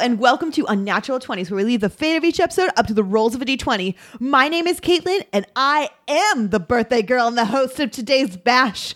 And welcome to Unnatural 20s, where we leave the fate of each episode up to the rolls of a d20. My name is Caitlin, and I am the birthday girl and the host of today's bash.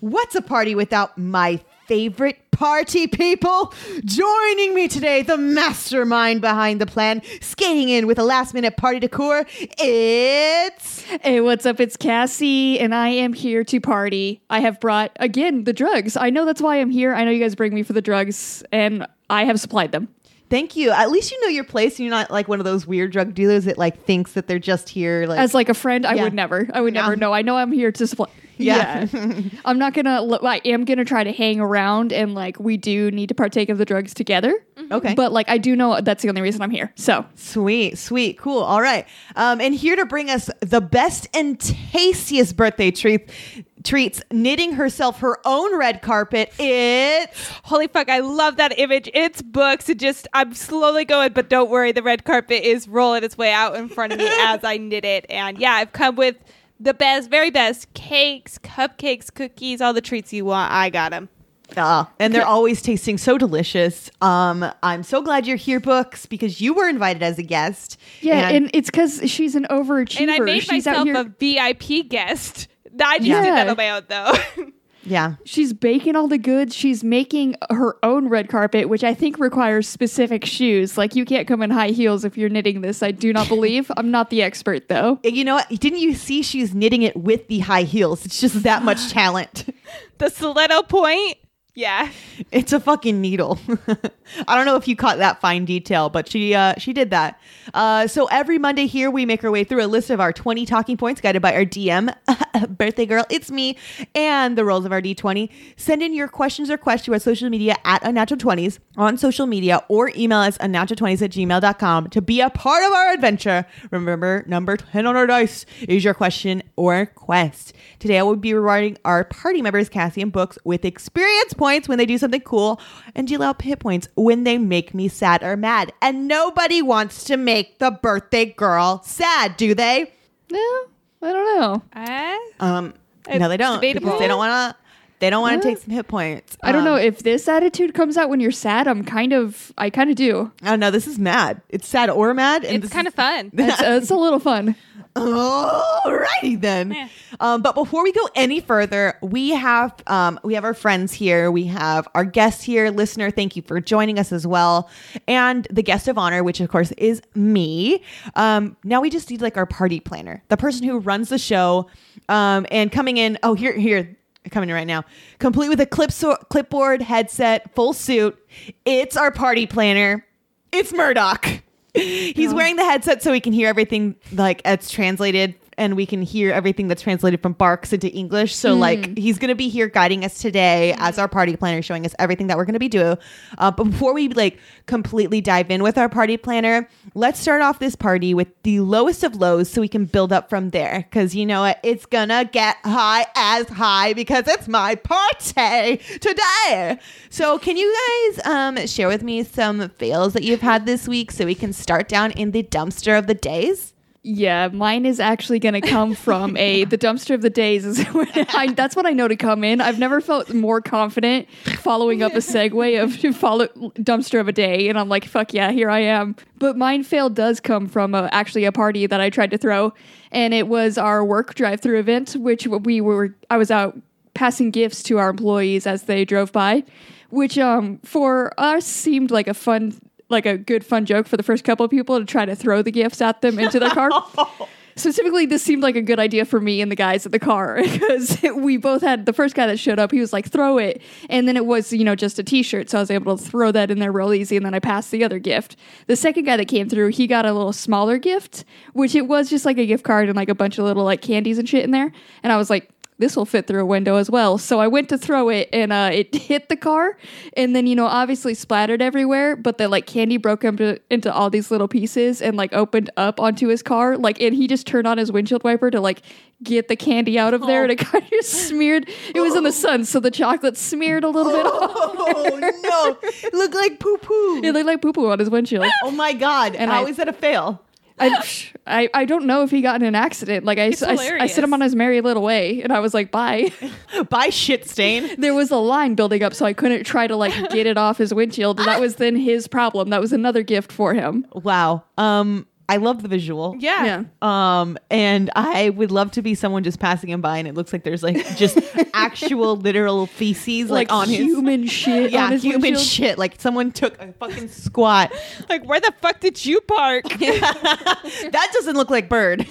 What's a party without my favorite party people? Joining me today, the mastermind behind the plan, skating in with a last minute party decor, it's. Hey, what's up? It's Cassie, and I am here to party. I have brought, again, the drugs. I know that's why I'm here. I know you guys bring me for the drugs, and I have supplied them. Thank you. At least you know your place. and You're not like one of those weird drug dealers that like thinks that they're just here. Like, As like a friend, I Yeah. would never. I would Yeah. never. No, I know I'm here to supply. Yeah. I'm not gonna. I am gonna try to hang around, and like we do need to partake of the drugs together. okay. But like I do know that's the only reason I'm here. So Sweet, sweet, cool. All right. Um, and here to bring us the best and tastiest birthday treat, treats, knitting herself her own red carpet. It's Holy fuck, I love that image. It's books. It just, I'm slowly going, but don't worry, the red carpet is rolling its way out in front of me as I knit it. And yeah, I've come with the best, very best cakes, cupcakes, cookies, all the treats you want. I got them. uh, and they're always tasting so delicious. Um, I'm so glad you're here, books, because you were invited as a guest. yeah, and, it's because she's an overachiever. And I made she's out myself here. a VIP guest. I just Yeah. did that on my own, though. yeah, She's baking all the goods. She's making her own red carpet, which I think requires specific shoes. Like you can't come in high heels if you're knitting this. I do not believe. I'm not the expert though. you know what? Didn't you see she's knitting it with the high heels? It's just that much talent. the stiletto point. Yeah. It's a fucking needle. I don't know if you caught that fine detail, but she uh, she did that. Uh, so every Monday here, we make our way through a list of our 20 talking points guided by our DM, birthday girl, it's me, and the rolls of our D20. Send in your questions or questions to our social media at Unnatural20s on social media or email us unnatural20s at gmail.com to be a part of our adventure. Remember, number 10 on our dice is your question or quest. Today, I will be rewarding our party members, Cassie and Books, with experience points when they do something cool and deal out hit points when they make me sad or mad. And nobody wants to make the birthday girl sad, do they? No, I don't know. Uh, Um, no, they don't. debatable. Because they don't want to. They don't want to Yeah. take some hit points. I don't Um, know if this attitude comes out when you're sad. I'm kind of. I kind of do. I don't know. This is mad. It's sad or mad. And it's kind of fun. It's, uh, it's a little fun. Alrighty then. Yeah. Um, but before we go any further, we have um, we have our friends here. We have our guests here, listener. Thank you for joining us as well, and the guest of honor, which of course is me. Um, now we just need like our party planner, the person who runs the show, um, and coming in. Oh, here, here. Coming in right now, complete with a clip clipboard, headset, full suit. It's our party planner. It's Murdoch. He's wearing the headset so he can hear everything like it's translated and we can hear everything that's translated from Barks into English. So like he's gonna be here guiding us today as our party planner, showing us everything that we're gonna be doing. Uh, but before we like completely dive in with our party planner, let's start off this party with the lowest of lows so we can build up from there. Cause you know what? It's gonna get high as high because it's my party today. So can you guys um share with me some fails that you've had this week so we can start down in the dumpster of the days? Yeah, mine is actually going to come from a the dumpster of the days. Is I, that's what I know to come in. I've never felt more confident following up a segue of follow dumpster of a day, and I'm like, fuck yeah, here I am. But mine fail does come from a, actually a party that I tried to throw, and it was our work drive-through event, which we were. I was out passing gifts to our employees as they drove by, which um for us seemed like a fun like a good fun joke for the first couple of people to try to throw the gifts at them into their car. Specifically, this seemed like a good idea for me and the guys at the car because we both had the first guy that showed up. He was like, "Throw it," and then it was you know just a T-shirt, so I was able to throw that in there real easy. And then I passed the other gift. The second guy that came through, he got a little smaller gift, which it was just like a gift card and like a bunch of little like candies and shit in there. And I was like, this will fit through a window as well. So I went to throw it and uh, it hit the car and then, you know, obviously splattered everywhere, but the like candy broke into, into all these little pieces and like opened up onto his car. Like, and he just turned on his windshield wiper to like get the candy out of there and it kind of smeared. It was in the sun, so the chocolate smeared a little bit. Oh no! Look like poo poo. It looked like poo poo on his windshield. Oh my god! And And I- how is that a fail? I, I I don't know if he got in an accident. Like I, It's I, I hilarious. sit him on his merry little way, and I was like, bye. Bye, shit stain. there was a line building up, so I couldn't try to like get it off his windshield. That was then his problem. That was another gift for him. Wow. Um, I love the visual. Yeah. Yeah. Um, and I would love to be someone just passing him by, and it looks like there's like just actual literal feces like, on his human shit. yeah on his human windshield. shit. Like someone took a fucking squat. Like, where the fuck did you park? that doesn't look like bird.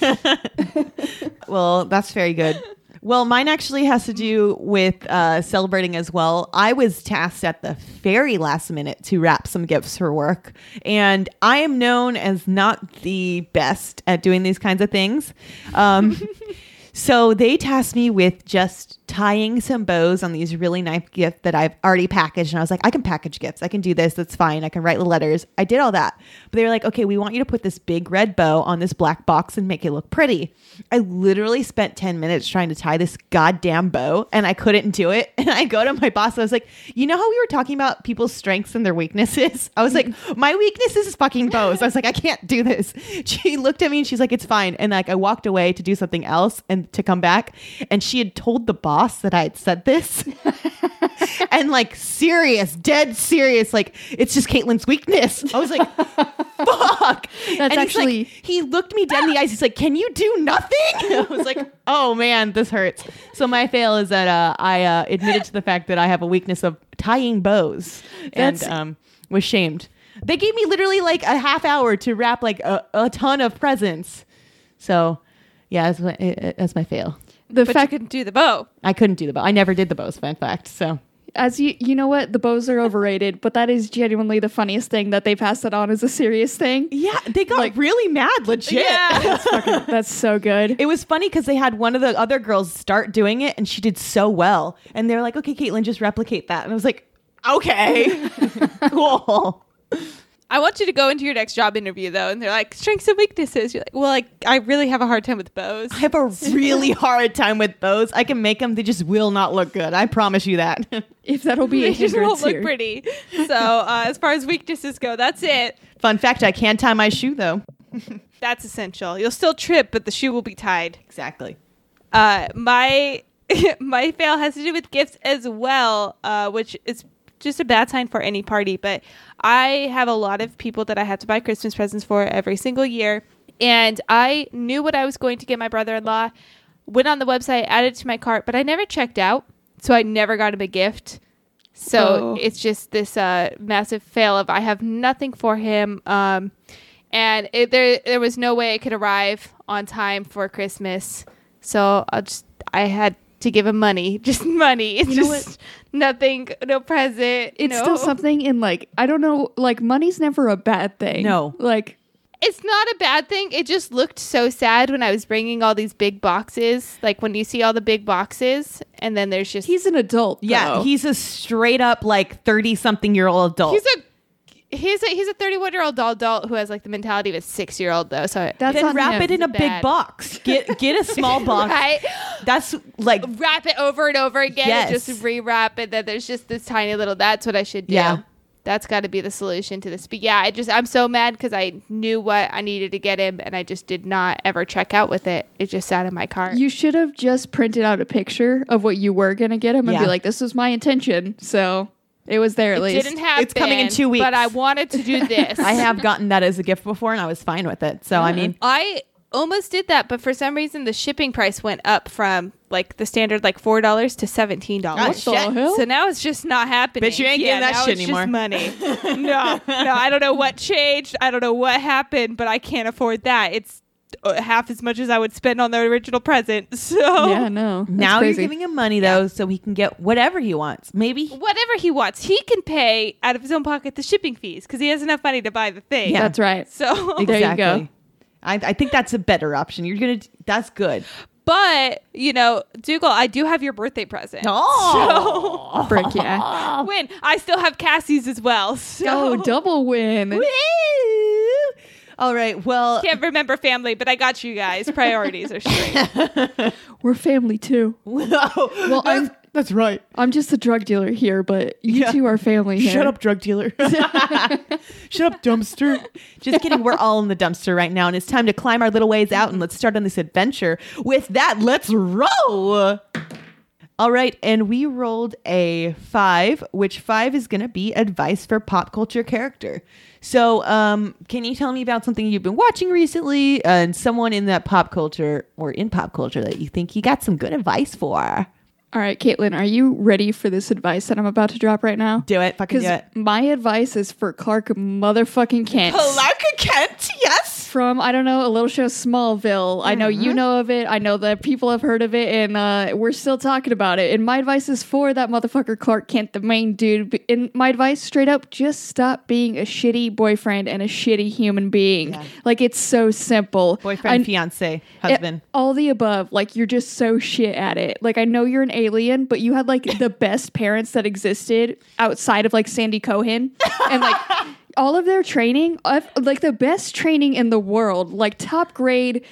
well, that's very good. Well, mine actually has to do with uh, celebrating as well. I was tasked at the very last minute to wrap some gifts for work, and I am known as not the best at doing these kinds of things. Um, so they tasked me with just tying some bows on these really nice gifts that I've already packaged. And I was like, I can package gifts. I can do this. That's fine. I can write the letters. I did all that. But they were like, okay, we want you to put this big red bow on this black box and make it look pretty. I literally spent 10 minutes trying to tie this goddamn bow and I couldn't do it. And I go to my boss. I was like, you know how we were talking about people's strengths and their weaknesses? I was like, my weakness is fucking bows. I was like, I can't do this. She looked at me and she's like, it's fine. And like, I walked away to do something else and to come back. And she had told the boss that I had said this. and like serious, dead serious, like it's just Caitlin's weakness. I was like, fuck. That's And actually- like, he looked me dead in the eyes. He's like, Can you do nothing? I was like, Oh man, this hurts. So my fail is that uh, I uh, admitted to the fact that I have a weakness of tying bows and That's- um, was shamed. They gave me literally like a half hour to wrap like a, a ton of presents. So yeah, that's my, that's my fail. The but you couldn't do the bow. I couldn't do the bow. I never did the bows, in fact. So as you you know what, the bows are overrated, but that is genuinely the funniest thing that they passed it on as a serious thing. yeah, they got Like- really mad, legit. Yeah. That's so good. It was funny because they had one of the other girls start doing it and she did so well. And they're like, okay, Caitlin, just replicate that. And I was like, okay, cool. I want you to go into your next job interview though, and they're like strengths and weaknesses. You're like, well, like I really have a hard time with bows. I have a really hard time with bows. I can make them, they just will not look good. I promise you that. If that'll be a They just hindrance won't look pretty. So uh, as far as weaknesses go, that's it. Fun fact I can tie my shoe though. That's essential. You'll still trip, but the shoe will be tied. Exactly. Uh, my my fail has to do with gifts as well, uh, which is just a bad sign for any party. But I have a lot of people that I have to buy Christmas presents for every single year, and I knew what I was going to get my brother-in-law. Went on the website, added to my cart, but I never checked out, so I never got him a gift. So Oh. it's just this uh, massive fail of I have nothing for him. Um, and it, there there was no way it could arrive on time for Christmas. So I just I had to give him money, just money. It's You know just nothing, no present. It's no. still something in like I don't know, like money's never a bad thing. No. Like It's not a bad thing. It just looked so sad when I was bringing all these big boxes. Like when you see all the big boxes, and then there's just he's an adult. Yeah, though. he's a straight up like 30 something year old adult. he's a he's a he's a 31 year old adult who has like the mentality of a six year old though. So That's then wrap him. it in a It's big box. Get get a small box. right. That's like wrap it over and over again and Yes. just rewrap it. Then there's just this tiny little. That's what I should do. Yeah. That's got to be the solution to this. But yeah, I just I'm so mad because I knew what I needed to get him, and I just did not ever check out with it. It just sat in my cart. You should have just printed out a picture of what you were gonna get him and Yeah. be like, "This was my intention." So it was there at it least. didn't happen. It's coming in two weeks. but I wanted to do this. I have gotten that as a gift before and I was fine with it. So I uh-huh. mean, I almost did that, but for some reason the shipping price went up from like the standard like four dollars to seventeen dollars. What shit. hell? So now it's just not happening. Bitch, you ain't getting that now shit it's anymore. Just money. no, no, I don't know what changed. I don't know what happened, but I can't afford that. It's Uh, half as much as I would spend on the original present. So yeah, no. That's now crazy. you're giving him money though, so he can get whatever he wants. Maybe whatever he wants, he can pay out of his own pocket the shipping fees because he has enough money to buy the thing. Yeah. That's right. So, There you go. I, I think that's a better option. You're gonna. That's good. but you know, Dougal, I do have your birthday present. Oh, Frick yeah. So, win. I still have Cassie's as well. So. Go double win. Woo! All right. Well, Can't remember family, but I got you guys. Priorities are straight. We're family too. well, Well, I'm That's right. I'm just a drug dealer here, but you Yeah. two are family here. Shut up, drug dealer. Shut up, dumpster. Just kidding. We're all in the dumpster right now, and it's time to climb our little ways out and let's start on this adventure. With that, let's roll. All right, and we rolled a five, which five is going to be advice for pop culture character. So, um, can you tell me about something you've been watching recently and someone in that pop culture or in pop culture that you think you got some good advice for? All right, Caitlin, are you ready for this advice that I'm about to drop right now? Do it. Fucking do it. my advice is for Clark motherfucking Kent. Clark Kent, yes. From, I don't know, a little show Smallville. I know you know of it. I know that people have heard of it, and uh, we're still talking about it. And my advice is for that motherfucker Clark Kent, the main dude. And my advice, straight up, just stop being a shitty boyfriend and a shitty human being. Yeah. Like, it's so simple. Boyfriend, I- fiance, it- husband. all the above. Like you're just so shit at it. Like I know you're an alien, but you had like the best parents that existed outside of like Sandy Cohen and like all of their training, like the best training in the world, like top grade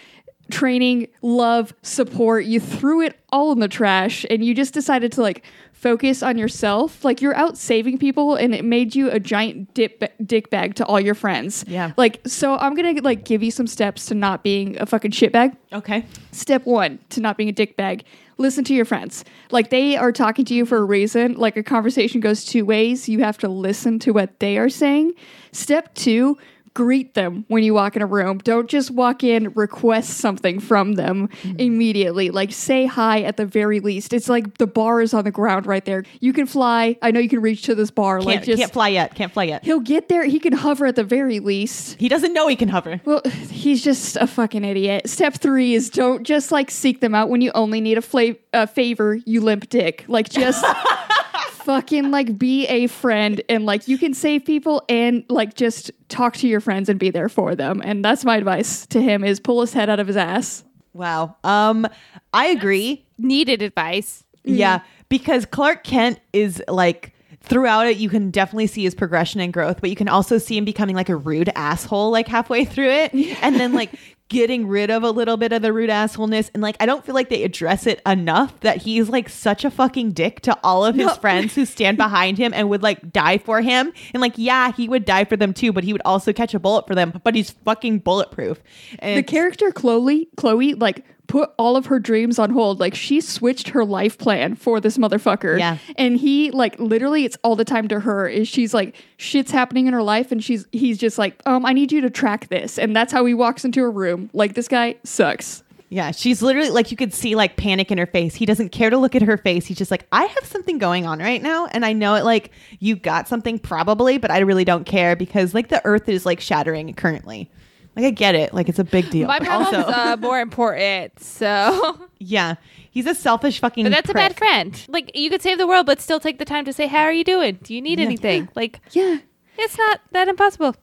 training, love, support. You threw it all in the trash and you just decided to like focus on yourself. Like you're out saving people and it made you a giant dip dick bag to all your friends. Yeah. Like so I'm going to like give you some steps to not being a fucking shitbag. Okay. Step one to not being a dick bag listen to your friends. Like they are talking to you for a reason. Like a conversation goes two ways. You have to listen to what they are saying. Step two, greet them when you walk in a room. Don't just walk in, request something from them immediately. Like say hi at the very least. It's like the bar is on the ground right there. You can fly. I know you can reach to this bar. like Can't, just can't fly yet. Can't fly yet. he'll get there. He can hover at the very least. He doesn't know he can hover. Well, he's just a fucking idiot. Step three is don't just like seek them out when you only need a fla- uh, favor, you limp dick. Like just fucking like be a friend and like you can save people and like just talk to your friends and be there for them. And that's my advice to him is pull his head out of his ass. Wow. Um, I agree. Needed advice. Yeah, because Clark Kent is like throughout it, you can definitely see his progression and growth, but you can also see him becoming like a rude asshole like halfway through it, and then like getting rid of a little bit of the rude assholeness. And like, I don't feel like they address it enough that he's like such a fucking dick to all of his No. friends who stand behind him and would like die for him. And like, yeah, he would die for them too, but he would also catch a bullet for them. But he's fucking bulletproof. And The character Chloe, Chloe, like put all of her dreams on hold. Like she switched her life plan for this motherfucker. Yeah. And he like literally it's all the time to her is she's like shit's happening in her life and she's he's just like, um, I need you to track this. And that's how he walks into a room. Like this guy sucks. Yeah, she's literally like you could see like panic in her face. He doesn't care to look at her face. He's just like, I have something going on right now, and I know it. Like you got something probably, but I really don't care because like the Earth is like shattering currently. Like I get it. Like it's a big deal. My problem's also, uh, more important. So, yeah, he's a selfish fucking. but that's a bad friend. Like you could save the world, but still take the time to say, "How are you doing? Do you need Yeah. anything?" Like Yeah. it's not that impossible.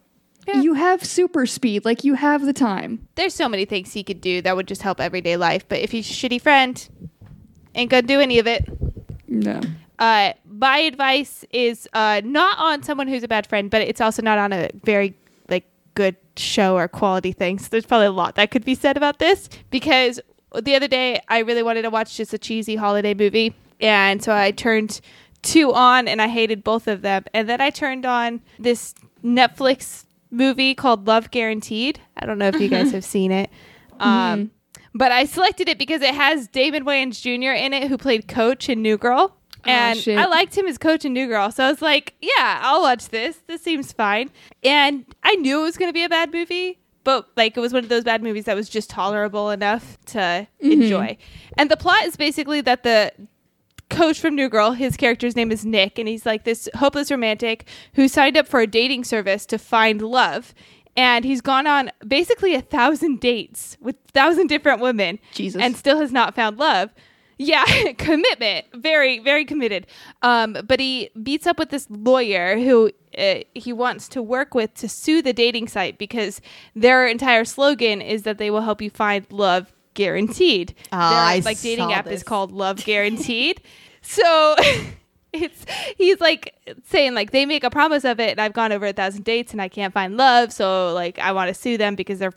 Yeah. You have super speed. Like you have the time. There's so many things he could do that would just help everyday life. But if he's a shitty friend, ain't gonna do any of it. No. Uh, my advice is uh, not on someone who's a bad friend, but it's also not on a very like good show or quality thing. So there's probably a lot that could be said about this because the other day I really wanted to watch just a cheesy holiday movie, and so I turned two on and I hated both of them, and then I turned on this Netflix movie called Love Guaranteed. I don't know if you guys uh-huh. have seen it. Mm-hmm. Um, But I selected it because it has Damon Wayans Jr. in it, who played Coach in New Girl. Ah, and shit. I liked him as Coach in New Girl. So I was like, yeah, I'll watch this. This seems fine. And I knew it was going to be a bad movie, but like it was one of those bad movies that was just tolerable enough to mm-hmm. enjoy. And the plot is basically that the coach from New Girl, his character's name is Nick, and he's like this hopeless romantic who signed up for a dating service to find love. And he's gone on basically a thousand dates with thousand different women. Jesus. And still has not found love. Yeah, commitment. Very, very committed. Um, but he beats up with this lawyer who uh, he wants to work with to sue the dating site because their entire slogan is that they will help you find love guaranteed. Their I like dating app this. is called Love Guaranteed. so it's he's like saying like they make a promise of it and I've gone over a thousand dates and I can't find love, so like I want to sue them because they're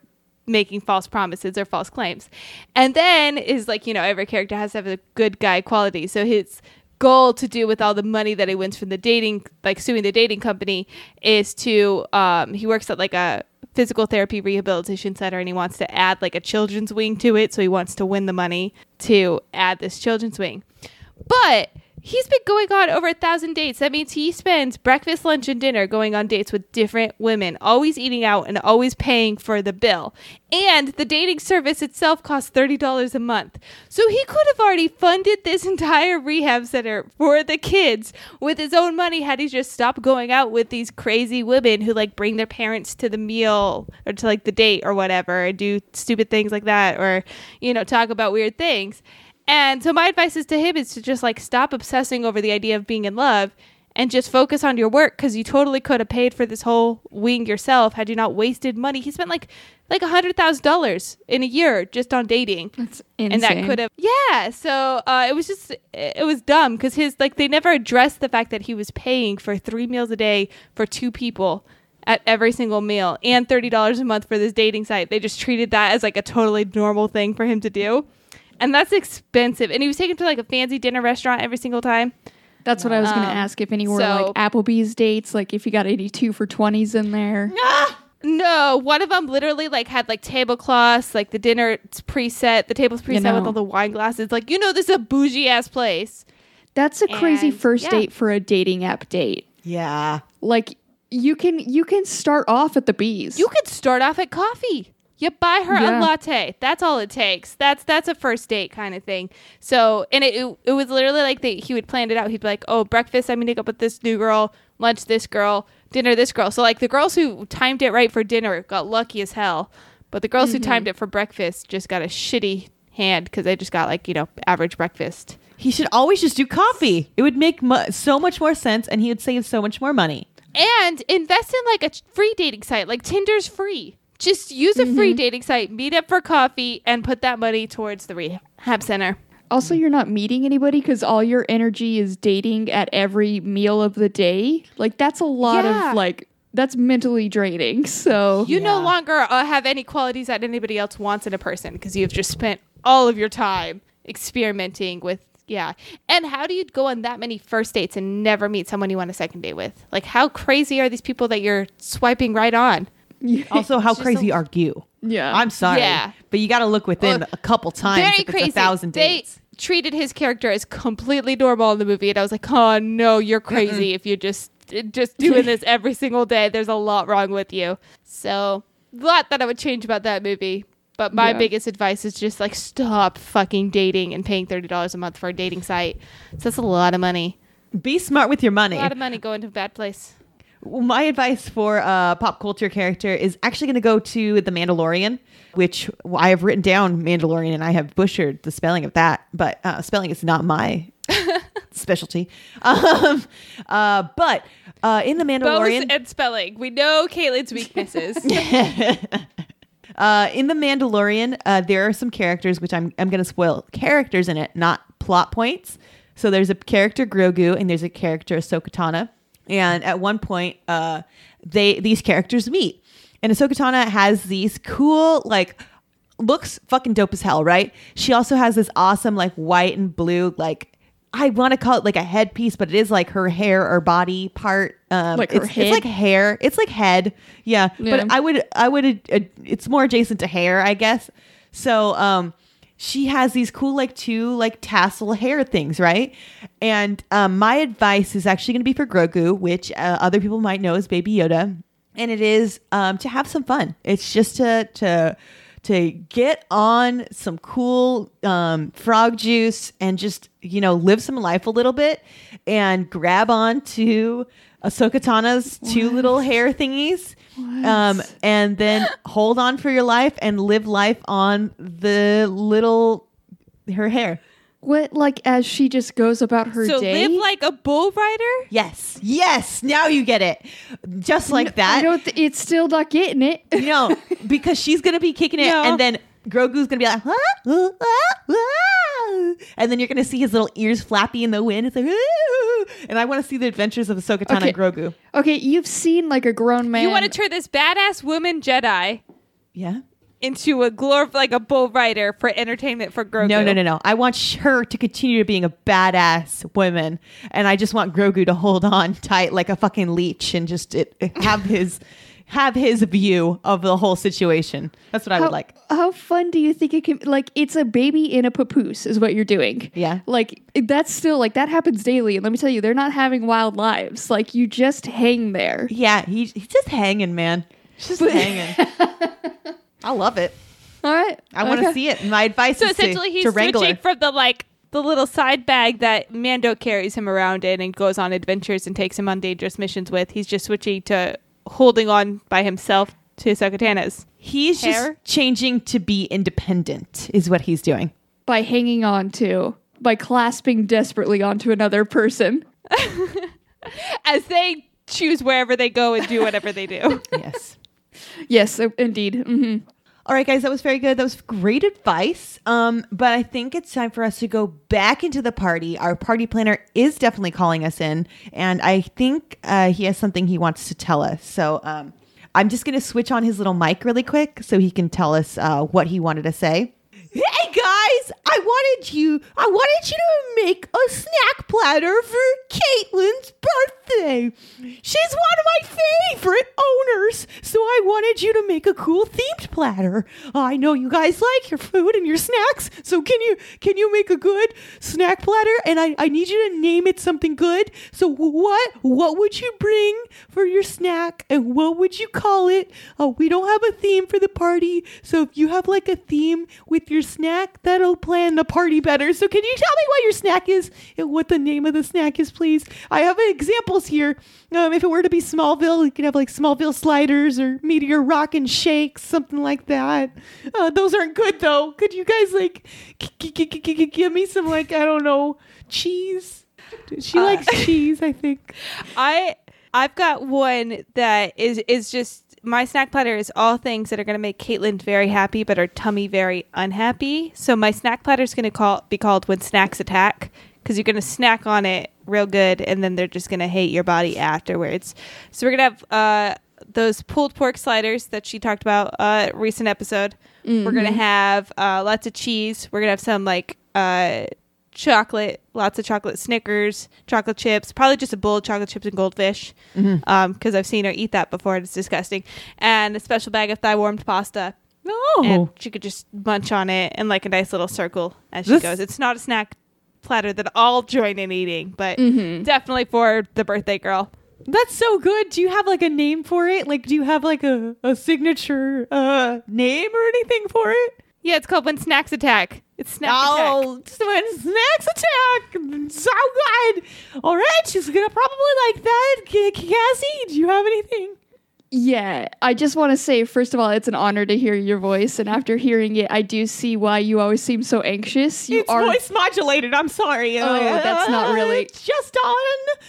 making false promises or false claims. And then is like, you know, every character has to have a good guy quality. So his goal to do with all the money that he wins from the dating, like suing the dating company, is to um, he works at like a physical therapy rehabilitation center and he wants to add like a children's wing to it. So he wants to win the money to add this children's wing. But he's been going on over a thousand dates. That means he spends breakfast, lunch, and dinner going on dates with different women, always eating out and always paying for the bill. And the dating service itself costs $30 a month. So he could have already funded this entire rehab center for the kids with his own money had he just stopped going out with these crazy women who like bring their parents to the meal or to like the date or whatever and do stupid things like that or, you know, talk about weird things. And so my advice is to him is to just like stop obsessing over the idea of being in love and just focus on your work because you totally could have paid for this whole wing yourself had you not wasted money. He spent like like a hundred thousand dollars in a year just on dating. That's And that could have yeah. So uh, it was just it was dumb because his like they never addressed the fact that he was paying for three meals a day for two people at every single meal and thirty dollars a month for this dating site. They just treated that as like a totally normal thing for him to do, and that's expensive. And he was taken to like a fancy dinner restaurant every single time. That's what I was going to Um, ask if any were so- like Applebee's dates, like if you got 82 for 20s in there. No, one of them literally like had like tablecloths, like the dinner preset, the table's preset know. with all the wine glasses. Like you know, this is a bougie ass place. That's a crazy And, first yeah. date for a dating app date. Yeah. Like you can you can start off at the bees. You could start off at coffee. You buy her Yeah. a latte. That's all it takes. That's that's a first date kind of thing. So, and it it, it was literally like they, he would plan it out. He'd be like, "Oh, breakfast, I'm meeting up with this new girl. Lunch, this girl. Dinner, this girl." So, like the girls who timed it right for dinner got lucky as hell, but the girls who timed mm-hmm. it for breakfast just got a shitty hand because they just got like you know average breakfast. He should always just do coffee. It would make mu- so much more sense and he would save so much more money. and invest in like a free dating site like tinder's free just use a free dating site meet up for coffee and put that money towards the rehab center also, you're not meeting anybody because all your energy is dating at every meal of the day. Like that's a lot Yeah. of like that's mentally draining. So you no longer uh, have any qualities that anybody else wants in a person because you've just spent all of your time experimenting with yeah and how do you go on that many first dates and never meet someone you want a second date with like how crazy are these people that you're swiping right on Also, how crazy a- are you? yeah, I'm sorry. Yeah. But you got to look within Well, a couple times. very if it's crazy. a thousand they treated his character as completely normal in the movie, and I was like, "Oh no, you're crazy if you're just just doing this every single day. There's a lot wrong with you." So, a lot that I would change about that movie. But my Yeah. biggest advice is just like stop fucking dating and paying thirty dollars a month for a dating site. So that's a lot of money. Be smart with your money. A lot of money going to a bad place. My advice for a pop culture character is actually going to go to The Mandalorian, which I have written down Mandalorian and I have butchered the spelling of that, but uh, spelling is not my specialty. Um, uh, but uh, in The Both Mandalorian, and spelling. We know Caitlin's weaknesses. uh, in The Mandalorian, uh, there are some characters which I'm I'm going to spoil characters in it, not plot points. So there's a character Grogu and there's a character Ahsoka Tano, and at one point, uh, they these characters meet, and Ahsoka Tano has these cool like looks fucking dope as hell, right? She also has this awesome like white and blue like. I want to call it like a headpiece, but it is like her hair or body part. Um, Like her it's, head? it's like hair. It's like head. Yeah, Yeah. but I would I would uh, it's more adjacent to hair, I guess. So um she has these cool like two like tassel hair things, right? And um my advice is actually going to be for Grogu, which uh, other people might know as Baby Yoda, and it is um to have some fun. It's just to to to get on some cool um, frog juice and just you know live some life a little bit and grab on to Ahsoka Tano's two little hair thingies um, and then hold on for your life and live life on the little her hair. what like as she just goes about her so day. live like a bull rider. Yes, yes. Now you get it, just like I that. don't. Th- it's still not getting it. No, because she's gonna be kicking it, No. and then Grogu's gonna be like, "Huh? Uh, uh, uh," and then you're gonna see his little ears flappy in the wind. It's like, "Ooh." and I want to see the adventures of Ahsoka Tano Okay. and Grogu. Okay, you've seen like a grown man. You want to turn this badass woman Jedi Yeah, into a glor like a bull rider for entertainment for Grogu. No, no, no, no. I want her to continue being a badass woman, and I just want Grogu to hold on tight like a fucking leech and just it, have his have his view of the whole situation. That's what I how, would like. How fun do you think it can? Like, it's a baby in a papoose, is what you're doing. Yeah. Like that's still like that happens daily. And let me tell you, they're not having wild lives. Like you just hang there. Yeah, he, he's just hanging, man. He's just hanging. I love it. All right. I want to Okay. see it. My advice So is to, essentially, he's to wrangle switching her. from the like the little side bag that Mando carries him around in and goes on adventures and takes him on dangerous missions with. He's just switching to holding on by himself to Ahsoka He's hair. just changing to be independent, is what he's doing. By hanging on to, by clasping desperately onto another person. as they choose wherever they go and do whatever they do. Yes. Yes, uh, indeed. hmm All right, guys, that was very good. That was great advice. Um, but I think it's time for us to go back into the party. Our party planner is definitely calling us in, and I think uh, he has something he wants to tell us. So um, I'm just going to switch on his little mic really quick so he can tell us uh, what he wanted to say. Hey guys, I wanted you I wanted you to make a snack platter for Caitlin's birthday. She's one of my favorite owners, so I wanted you to make a cool themed platter. I know you guys like your food and your snacks, so can you can you make a good snack platter? And I, I need you to name it something good. So what what would you bring for your snack and what would you call it? Oh, we don't have a theme for the party, so if you have like a theme with your snack, plan the party better. So can you tell me what your snack is and what the name of the snack is, please? I have examples here. Um, if it were to be Smallville, you could have like Smallville sliders or Meteor Rock and Shakes, something like that. Uh, those aren't good though. Could you guys like g- g- g- g- g- give me some like I don't know cheese? She Uh, likes cheese, I think. I I've got one that is is just my snack platter is all things that are going to make Caitlin very happy, but her tummy very unhappy. So my snack platter is going to call be called when snacks attack because you're going to snack on it real good, and then they're just going to hate your body afterwards. So we're going to have uh, those pulled pork sliders that she talked about uh, recent episode. We're going to have uh, lots of cheese. We're going to have some like uh, chocolate, lots of chocolate Snickers, chocolate chips, probably just a bowl of chocolate chips and goldfish, because I've seen her eat that before and it's disgusting, and a special bag of thigh warmed pasta. And No. she could just munch on it in like a nice little circle as she This- goes. It's not a snack platter that I'll join in eating, but Mm-hmm. definitely for the birthday girl. That's so good. Do you have like a name for it? Like, do you have like a, a signature uh, name or anything for it? Yeah, it's called When Snacks Attack. It's Snack Attack. Oh, it's when snacks attack. So good. All right, she's gonna probably like that. Cassie, do you have anything? Yeah, I just want to say, first of all, it's an honor to hear your voice, and after hearing it, I do see why you always seem so anxious. You it's are voice modulated. I'm sorry. Oh, that's not really- just on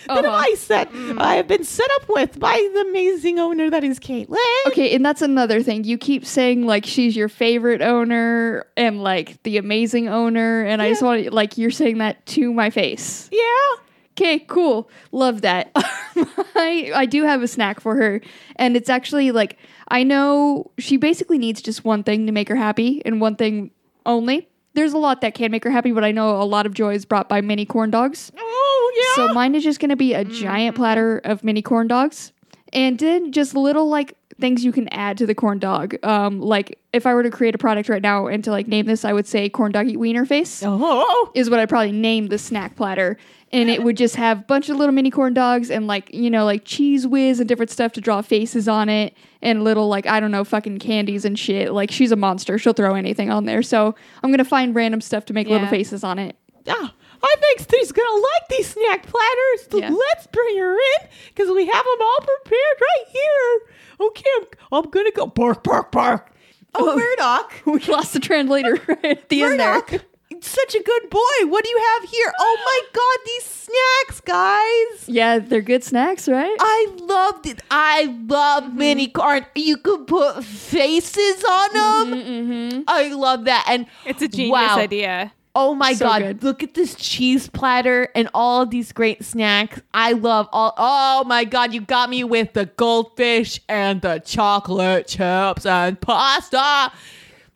the Uh-huh. device that I have been set up with by the amazing owner that is Caitlin. okay, and that's another thing. You keep saying like she's your favorite owner and like the amazing owner, and I just want to like you're saying that to my face. Yeah. Okay, cool. Love that. I I do have a snack for her, and it's actually like I know she basically needs just one thing to make her happy, and one thing only. There's a lot that can make her happy, but I know a lot of joy is brought by mini corn dogs. Oh yeah. So mine is just going to be a giant platter of mini corn dogs, and then just little like things you can add to the corn dog. Um, like if I were to create a product right now and to like name this, I would say corn doggy wiener face oh. is what I'd probably name the snack platter. And it would just have a bunch of little mini corn dogs and like, you know, like cheese whiz and different stuff to draw faces on it and little like, I don't know, fucking candies and shit. Like she's a monster. She'll throw anything on there. So I'm gonna find random stuff to make little faces on it. Ah, I think Steve's gonna like these snack platters. So Yeah. Let's bring her in because we have them all prepared right here. Okay, I'm, I'm gonna go bark, bark, bark. Oh, Oh. Murdoch, We lost the translator right at the end there. Murdoch, such a good boy. What do you have here? Oh my God, these snacks, guys. Yeah, they're good snacks, right? I loved it. I love mm-hmm. mini corn. You could put faces on mm-hmm, them. Mm-hmm. I love that. And It's a genius wow. idea. Oh my So god, good. look at this cheese platter and all of these great snacks. I love all Oh my god, you got me with the goldfish and the chocolate chips and pasta.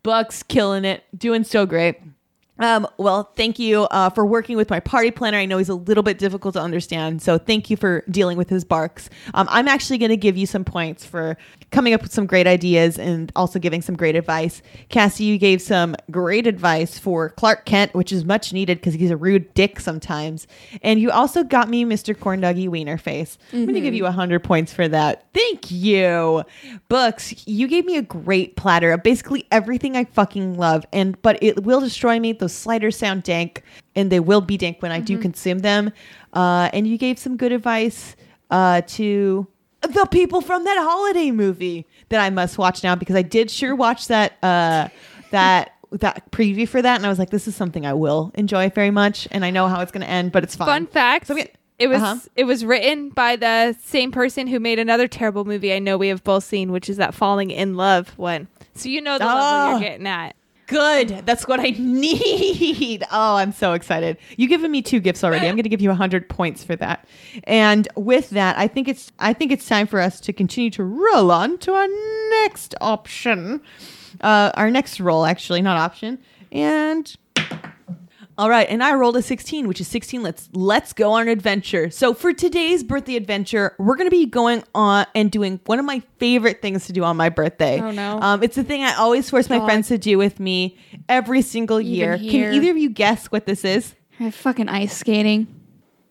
Buck's killing it, doing so great. Um, well, thank you uh, for working with my party planner. I know he's a little bit difficult to understand, so thank you for dealing with his barks. Um, I'm actually going to give you some points for coming up with some great ideas and also giving some great advice. Cassie, you gave some great advice for Clark Kent, which is much needed because he's a rude dick sometimes. And you also got me Mr. Corn Doggy Wiener Face. I'm going to give you 100 points for that. Thank you. Books, you gave me a great platter of basically everything I fucking love, and but it will destroy me. Those sliders sound dank, and they will be dank when I do consume them. Uh, and you gave some good advice uh, to the people from that holiday movie that I must watch now because I did sure watch that uh, that that preview for that, and I was like, this is something I will enjoy very much, and I know how it's going to end, but it's fine. Fun fact. So we- it was Uh-huh. it was written by the same person who made another terrible movie I know we have both seen, which is that Falling in Love one. So you know the level Oh. you're getting at. Good. That's what I need. Oh, I'm so excited. You've given me two gifts already. I'm going to give you 100 points for that. And with that, I think it's I think it's time for us to continue to roll on to our next option. Uh, our next roll, actually, not option. And all right, and I rolled a 16, which is 16. Let's let's go on an adventure. So for today's birthday adventure, we're gonna be going on and doing one of my favorite things to do on my birthday. Oh, no. Um, it's the thing I always force my friends to do with me every single Even year. here. Can either of you guess what this is? Uh, fucking ice skating.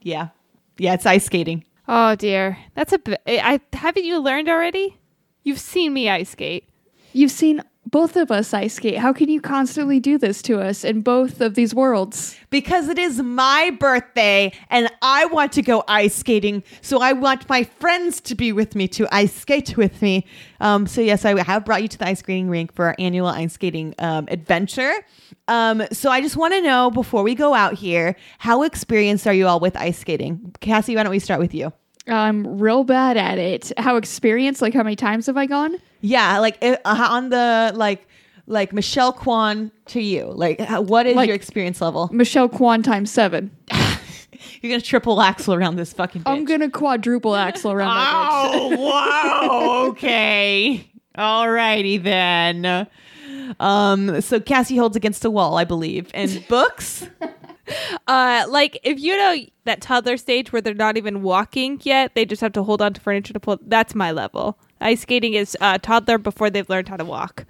Yeah, yeah, it's ice skating. Oh dear, that's a. bi- I haven't you learned already? You've seen me ice skate. You've seen both of us ice skate. How can you constantly do this to us in both of these worlds? Because it is my birthday and I want to go ice skating. So I want my friends to be with me to ice skate with me. Um, so, yes, I have brought you to the ice skating rink for our annual ice skating um, adventure. Um, so, I just want to know before we go out here, how experienced are you all with ice skating? Cassie, why don't we start with you? I'm real bad at it. How experienced? Like, how many times have I gone? Yeah, like uh, on the like, like Michelle Kwan to you. Like, how- what is Like- your experience level? Michelle Kwan times seven. You're gonna triple axel around this fucking. Bitch. I'm gonna quadruple axel around that bitch. Oh, wow. Okay. Alrighty then. Um, so Cassie holds against a wall, I believe. And books? Uh, like if you know that toddler stage where they're not even walking yet, they just have to hold on to furniture to pull. That's my level. Ice skating is uh, toddler before they've learned how to walk.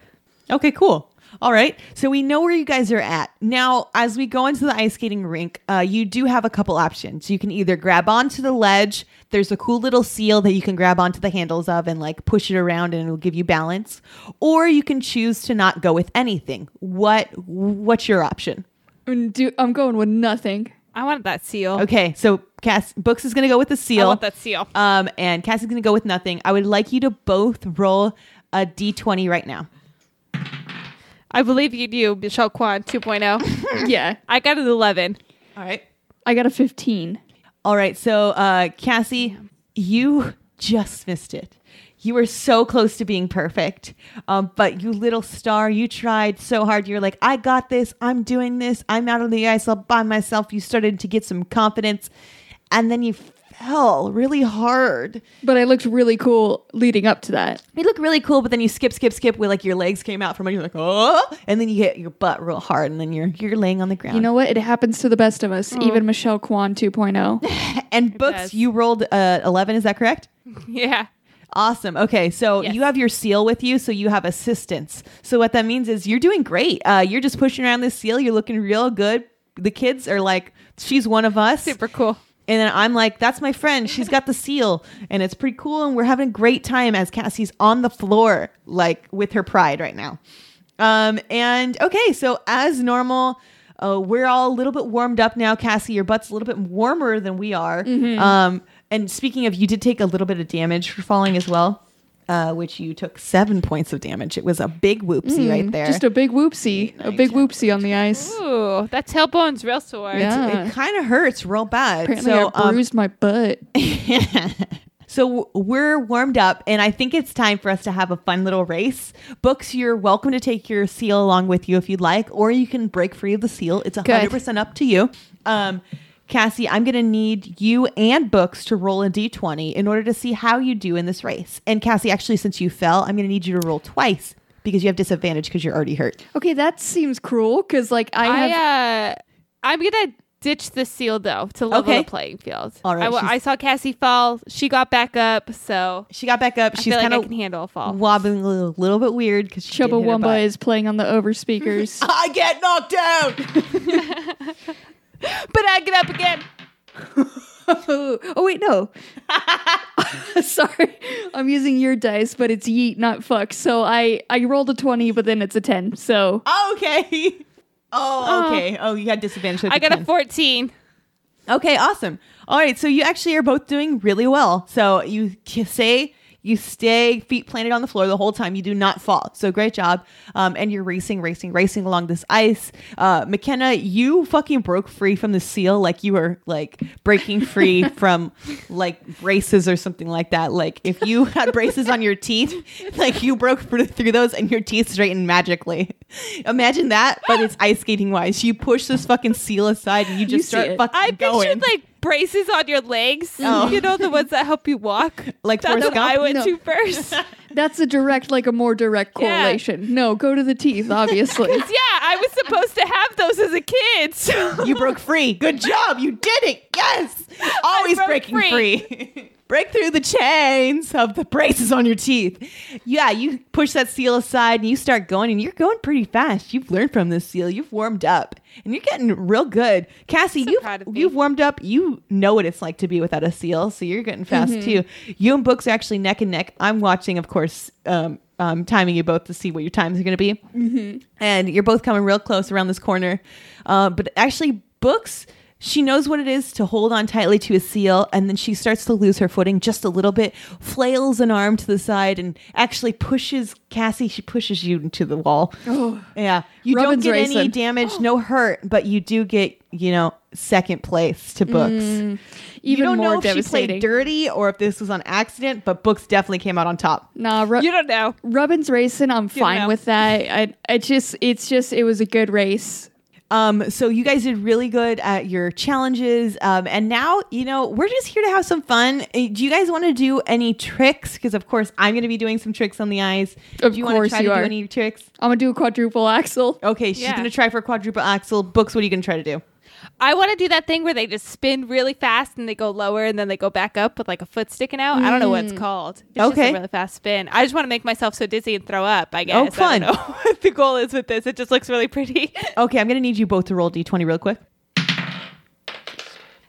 Okay, cool. All right. So we know where you guys are at. Now, as we go into the ice skating rink, uh, you do have a couple options. You can either grab onto the ledge. There's a cool little seal that you can grab onto the handles of and like push it around and it'll give you balance. Or you can choose to not go with anything. What what's your option? Do- I'm going with nothing. I want that seal. Okay, so Cass Books is gonna go with the seal. I want that seal. Um, and Cassie's gonna go with nothing. I would like you to both roll a d20 right now. I believe you do, Michelle Kwan 2.0. yeah. I got an 11. All right. I got a 15. All right. So, uh, Cassie, you just missed it. You were so close to being perfect. Um, but you little star, you tried so hard. You're like, I got this. I'm doing this. I'm out on the ice all by myself. You started to get some confidence. And then you fell really hard. But I looked really cool leading up to that. You look really cool, but then you skip, skip, skip where like your legs came out from under. You're like, oh, and then you hit your butt real hard, and then you're you're laying on the ground. You know what? It happens to the best of us, even Michelle Kwan oh. 2.0. and books, does. you rolled uh, eleven. Is that correct? Yeah. Awesome. Okay, so Yes. you have your seal with you, so you have assistance. So what that means is you're doing great. Uh, you're just pushing around this seal. You're looking real good. The kids are like, she's one of us. Super cool. And then I'm like, that's my friend. She's got the seal. And it's pretty cool. And we're having a great time as Cassie's on the floor, like with her pride right now. Um, and okay, so as normal, uh, we're all a little bit warmed up now. Cassie, your butt's a little bit warmer than we are. Um, and speaking of, you did take a little bit of damage for falling as well. Uh, which you took seven points of damage. It was a big whoopsie right there. Just a big whoopsie. A big whoopsie on the ice. Ooh, that tailbone's real sore. Yeah. it kind of hurts real bad. Apparently so, I um, bruised my butt. So we're warmed up, and I think it's time for us to have a fun little race. Books, you're welcome to take your seal along with you if you'd like, or you can break free of the seal. It's 100% up to you. Um, Cassie, I'm going to need you and Books to roll a d20 in order to see how you do in this race. And Cassie, actually, since you fell, I'm going to need you to roll twice because you have disadvantage because you're already hurt. Okay, that seems cruel because like I, I, have uh, I'm gonna ditch the seal though to level Okay. the playing field. All right, I, I saw Cassie fall. She got back up, so She got back up. I She's kind I of can handle a fall. wobbling a little, little bit weird because Chumbawamba is playing on the over speakers. I get knocked down. but I get up again. oh, oh, wait, no. Sorry, I'm using your dice, but it's yeet, not fuck. So I I rolled a twenty, but then it's a ten. So oh, okay. Oh, uh, okay. Oh, you had disadvantage. I got a 14. Okay, awesome. All right, so you actually are both doing really well. So you say you stay feet planted on the floor the whole time. You do not fall. So great job. Um, and you're racing, racing, racing along this ice. Uh, McKenna, you fucking broke free from the seal like you were like breaking free from like braces or something like that. Like if you had braces on your teeth, like you broke through those and your teeth straightened magically. Imagine that, but it's ice skating wise. You push this fucking seal aside and you just see start fucking I going. pictured like braces on your legs. Oh. You know the ones that help you walk. Like That's Forrest what I went No. to first. that's a direct, like a more direct Yeah. correlation. No, go to the teeth, obviously. yeah, I was supposed to have those as a kid. So You broke free. Good job. You did it. Yes. Always breaking free. free. Break through the chains of the braces on your teeth. Yeah, you push that seal aside and you start going, and you're going pretty fast. You've learned from this seal. You've warmed up, and you're getting real good. Cassie, So you've, proud of me. you've warmed up. You know what it's like to be without a seal, so you're getting fast Mm-hmm. too. You and Books are actually neck and neck. I'm watching, of course, um, um, timing you both to see what your times are going to be Mm-hmm. and you're both coming real close around this corner. Uh, but actually, Books, she knows what it is to hold on tightly to a seal, and then she starts to lose her footing just a little bit, flails an arm to the side, and actually pushes Cassie. She pushes you into the wall. Oh. Yeah, you Robin's don't get any racing. damage, no hurt, but you do get you know second place to Books. Mm. Even you don't more know if she played dirty or if this was on accident, but Books definitely came out on top. Nah, Ru- you don't know. Rubbin's racing. I'm fine with that. I, I just, it's just, it was a good race. Um, so you guys did really good at your challenges. Um, and now, you know, we're just here to have some fun. Uh, Do you guys want to do any tricks? Because of course I'm going to be doing some tricks on the eyes. Of do you want course to try you to are. do any tricks? I'm gonna do a quadruple axel. Okay, she's Yeah. going to try for a quadruple axel. Books, what are you going to try to do? I want to do that thing where they just spin really fast and they go lower and then they go back up with like a foot sticking out. I don't know what it's mm. called. It's just Okay. a really fast spin. I just want to make myself so dizzy and throw up. I oh, guess. Oh, I fun. don't know what the goal is with this. It just looks really pretty. Okay, I'm going to need you both to roll d20 real quick.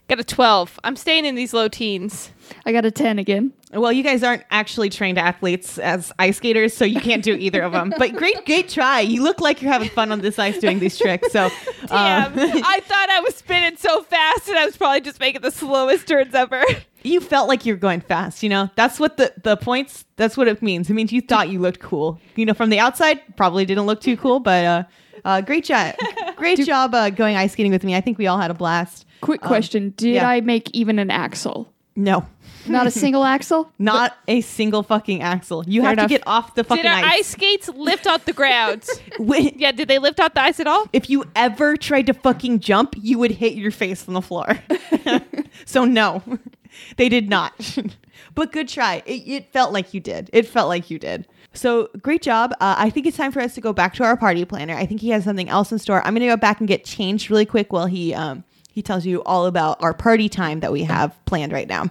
Got a twelve. I'm staying in these low teens. I got a ten again. Well, you guys aren't actually trained athletes as ice skaters, so you can't do either of them. But great, great try. You look like you're having fun on this ice doing these tricks. So, Damn. um, I thought I was spinning so fast and I was probably just making the slowest turns ever. you felt like you're going fast you know that's what the the points that's what it means it means you thought you looked cool you know from the outside probably didn't look too cool but uh uh great job great job uh going ice skating with me i think we all had a blast Quick question: Did Um, yeah. I make even an axel? no Not a single axel. not a single fucking axel. You Fair have enough. to get off the fucking Did our ice, ice skates lift off the ground? Wh- yeah, did they lift off the ice at all? if you ever tried to fucking jump you would hit your face on the floor. So no. They did not. But good try. It, it felt like you did. It felt like you did. So great job. Uh, i think it's time for us to go back to our party planner. I think he has something else in store. I'm gonna go back and get changed really quick while he um he tells you all about our party time that we have planned right now.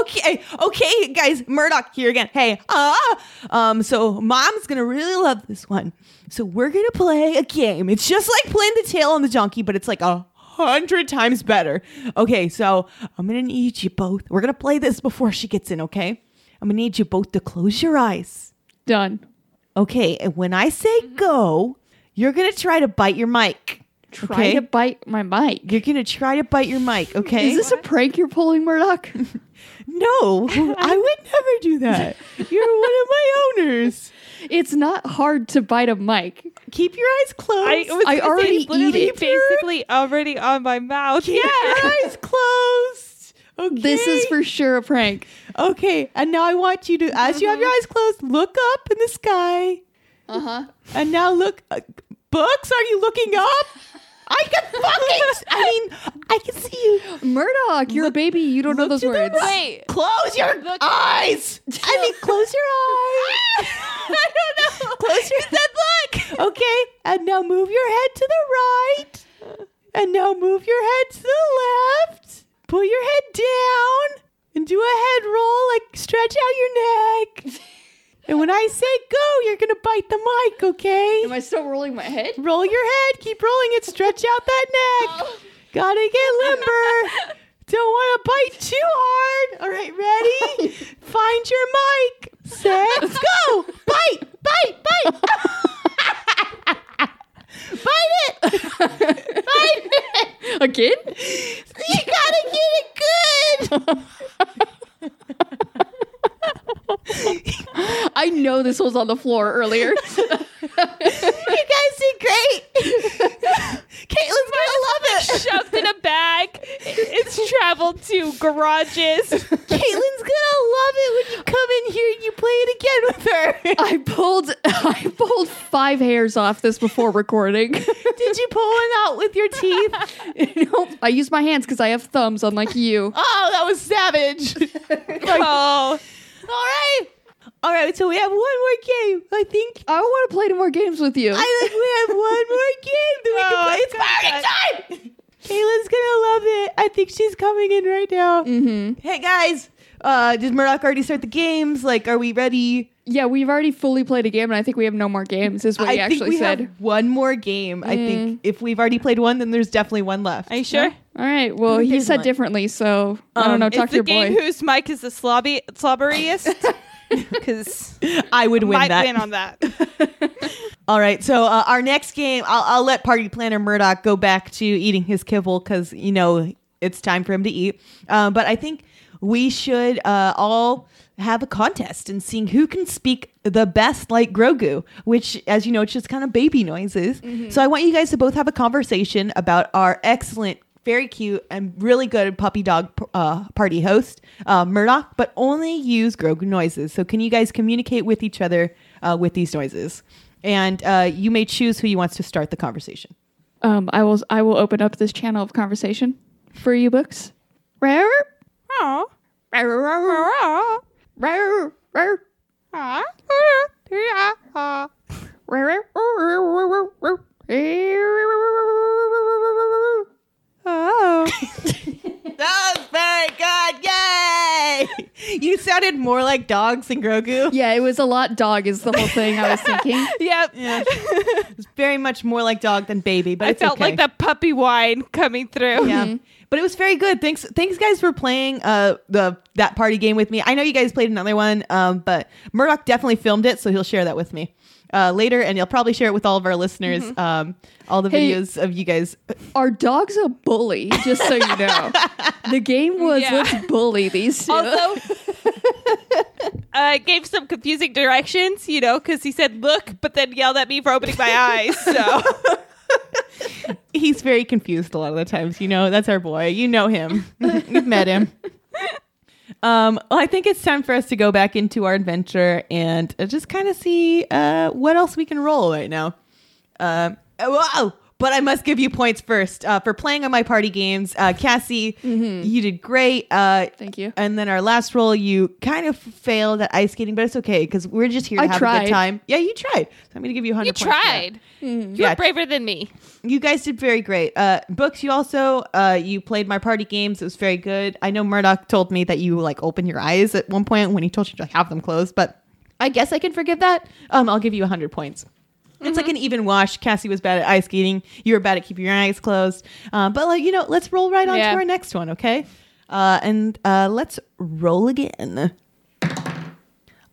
Okay, okay, guys, Murdoch here again. Hey, ah, um, so mom's gonna really love this one. So we're gonna play a game. It's just like playing the tail on the donkey, but it's like a hundred times better. Okay, so I'm gonna need you both. We're gonna play this before she gets in. Okay, I'm gonna need you both to close your eyes. Done. Okay, and when I say go, you're gonna try to bite your mic. Try okay? to bite my mic. You're gonna try to bite your mic. Okay. Is this a prank you're pulling, Murdoch? No, I would never do that. You're one of my owners. it's not hard to bite a mic. Keep your eyes closed. I, I already eat it. basically already on my mouth. Keep your eyes closed. Okay. This is for sure a prank. Okay, and now I want you to, as you have your eyes closed, look up in the sky. Uh huh. And now look, uh, books. Are you looking up? I can fucking. I mean, I can see you. Murdoch, you're a baby. You don't know those words. right. Wait. Close your eyes. I mean, close your eyes. I don't know. Close your said look. Okay, and now move your head to the right. And now move your head to the left. Put your head down and do a head roll, like stretch out your neck. And when I say go, you're gonna bite the mic, okay? Am I still rolling my head? Roll your head, keep rolling it, stretch out that neck. Oh. Gotta get limber. Don't want to bite too hard. All right, ready? Find your mic. Set, go. Bite, bite, bite. bite it. Bite it. Again? You gotta get it good. I know this was on the floor earlier. You guys did great. Caitlin's gonna love it. Shoved in a bag. It's traveled to garages. Caitlin's gonna love it when you come in here and you play it again with her. I pulled I pulled five hairs off this before recording. Did you pull one out with your teeth? nope. I use my hands because I have thumbs, unlike you. Oh, that was savage. oh. All right. All right, so we have one more game. I think I want to play any more games with you. I think we have one more game that we Oh, can play. It's God. party time. Kayla's gonna love it. I think she's coming in right now. mm-hmm. Hey guys, uh, did Murdoch already start the games? Like, are we ready? Yeah, we've already fully played a game, and I think we have no more games. Is what I he think actually we said. have one more game. I think if we've already played one, then there's definitely one left. Are you sure? All right. Well, Who he said one? differently, so I Um, don't know. Talk to your boy. the your game boy. whose mic is the slobby slobberiest. Because I would win might that. win on that. All right, so uh, our next game, I'll, I'll let Party Planner Murdoch go back to eating his kibble because you know it's time for him to eat. Um, but I think we should uh, all have a contest and seeing who can speak the best like Grogu, which, as you know, it's just kind of baby noises. So I want you guys to both have a conversation about our excellent. Very cute and really good puppy dog uh, party host, uh, Murdoch, but only use Grogu noises. So, can you guys communicate with each other uh, with these noises? and uh, you may choose who you wants to start the conversation. Um, I will. I will open up this channel of conversation for you, books. Rawr, Oh. That was very good! Yay! You sounded more like dogs than Grogu. Yeah, it was a lot. Dog is the whole thing. I was thinking. Yep. Yeah. It's very much more like dog than baby, but I it's felt okay. like the puppy whine coming through. Yeah. But it was very good. Thanks, thanks, guys, for playing uh the that party game with me. I know you guys played another one, um, but Murdoch definitely filmed it, so he'll share that with me uh, later, and he'll probably share it with all of our listeners. Um, all the Hey. videos of you guys. Our dog's a bully, just so you know. The game was Yeah. let's bully these two. Also, uh, gave some confusing directions, you know, because he said look, but then yelled at me for opening my eyes. So He's very confused a lot of the times. You know, that's our boy. You know him. You've met him. Um, well, I think it's time for us to go back into our adventure and uh, just kind of see uh, what else we can roll right now. Um, whoa! But I must give you points first uh, for playing on my party games. Uh, Cassie, you did great. Uh, Thank you. and then our last roll, you kind of failed at ice skating, but it's okay because we're just here to I have a good time. Yeah, you tried. So I'm going to give you 100 you points. for that. tried. Mm-hmm. You're Yeah. braver than me. You guys did very great. Uh, books, you also uh, you played my party games. It was very good. I know Murdoch told me that you like opened your eyes at one point when he told you to have them closed, but I guess I can forgive that. Um, I'll give you hundred points. It's like an even wash. Cassie was bad at ice skating. You were bad at keeping your eyes closed. Uh, but like you know, let's roll right on Yeah. to our next one, okay? Uh, and uh, let's roll again.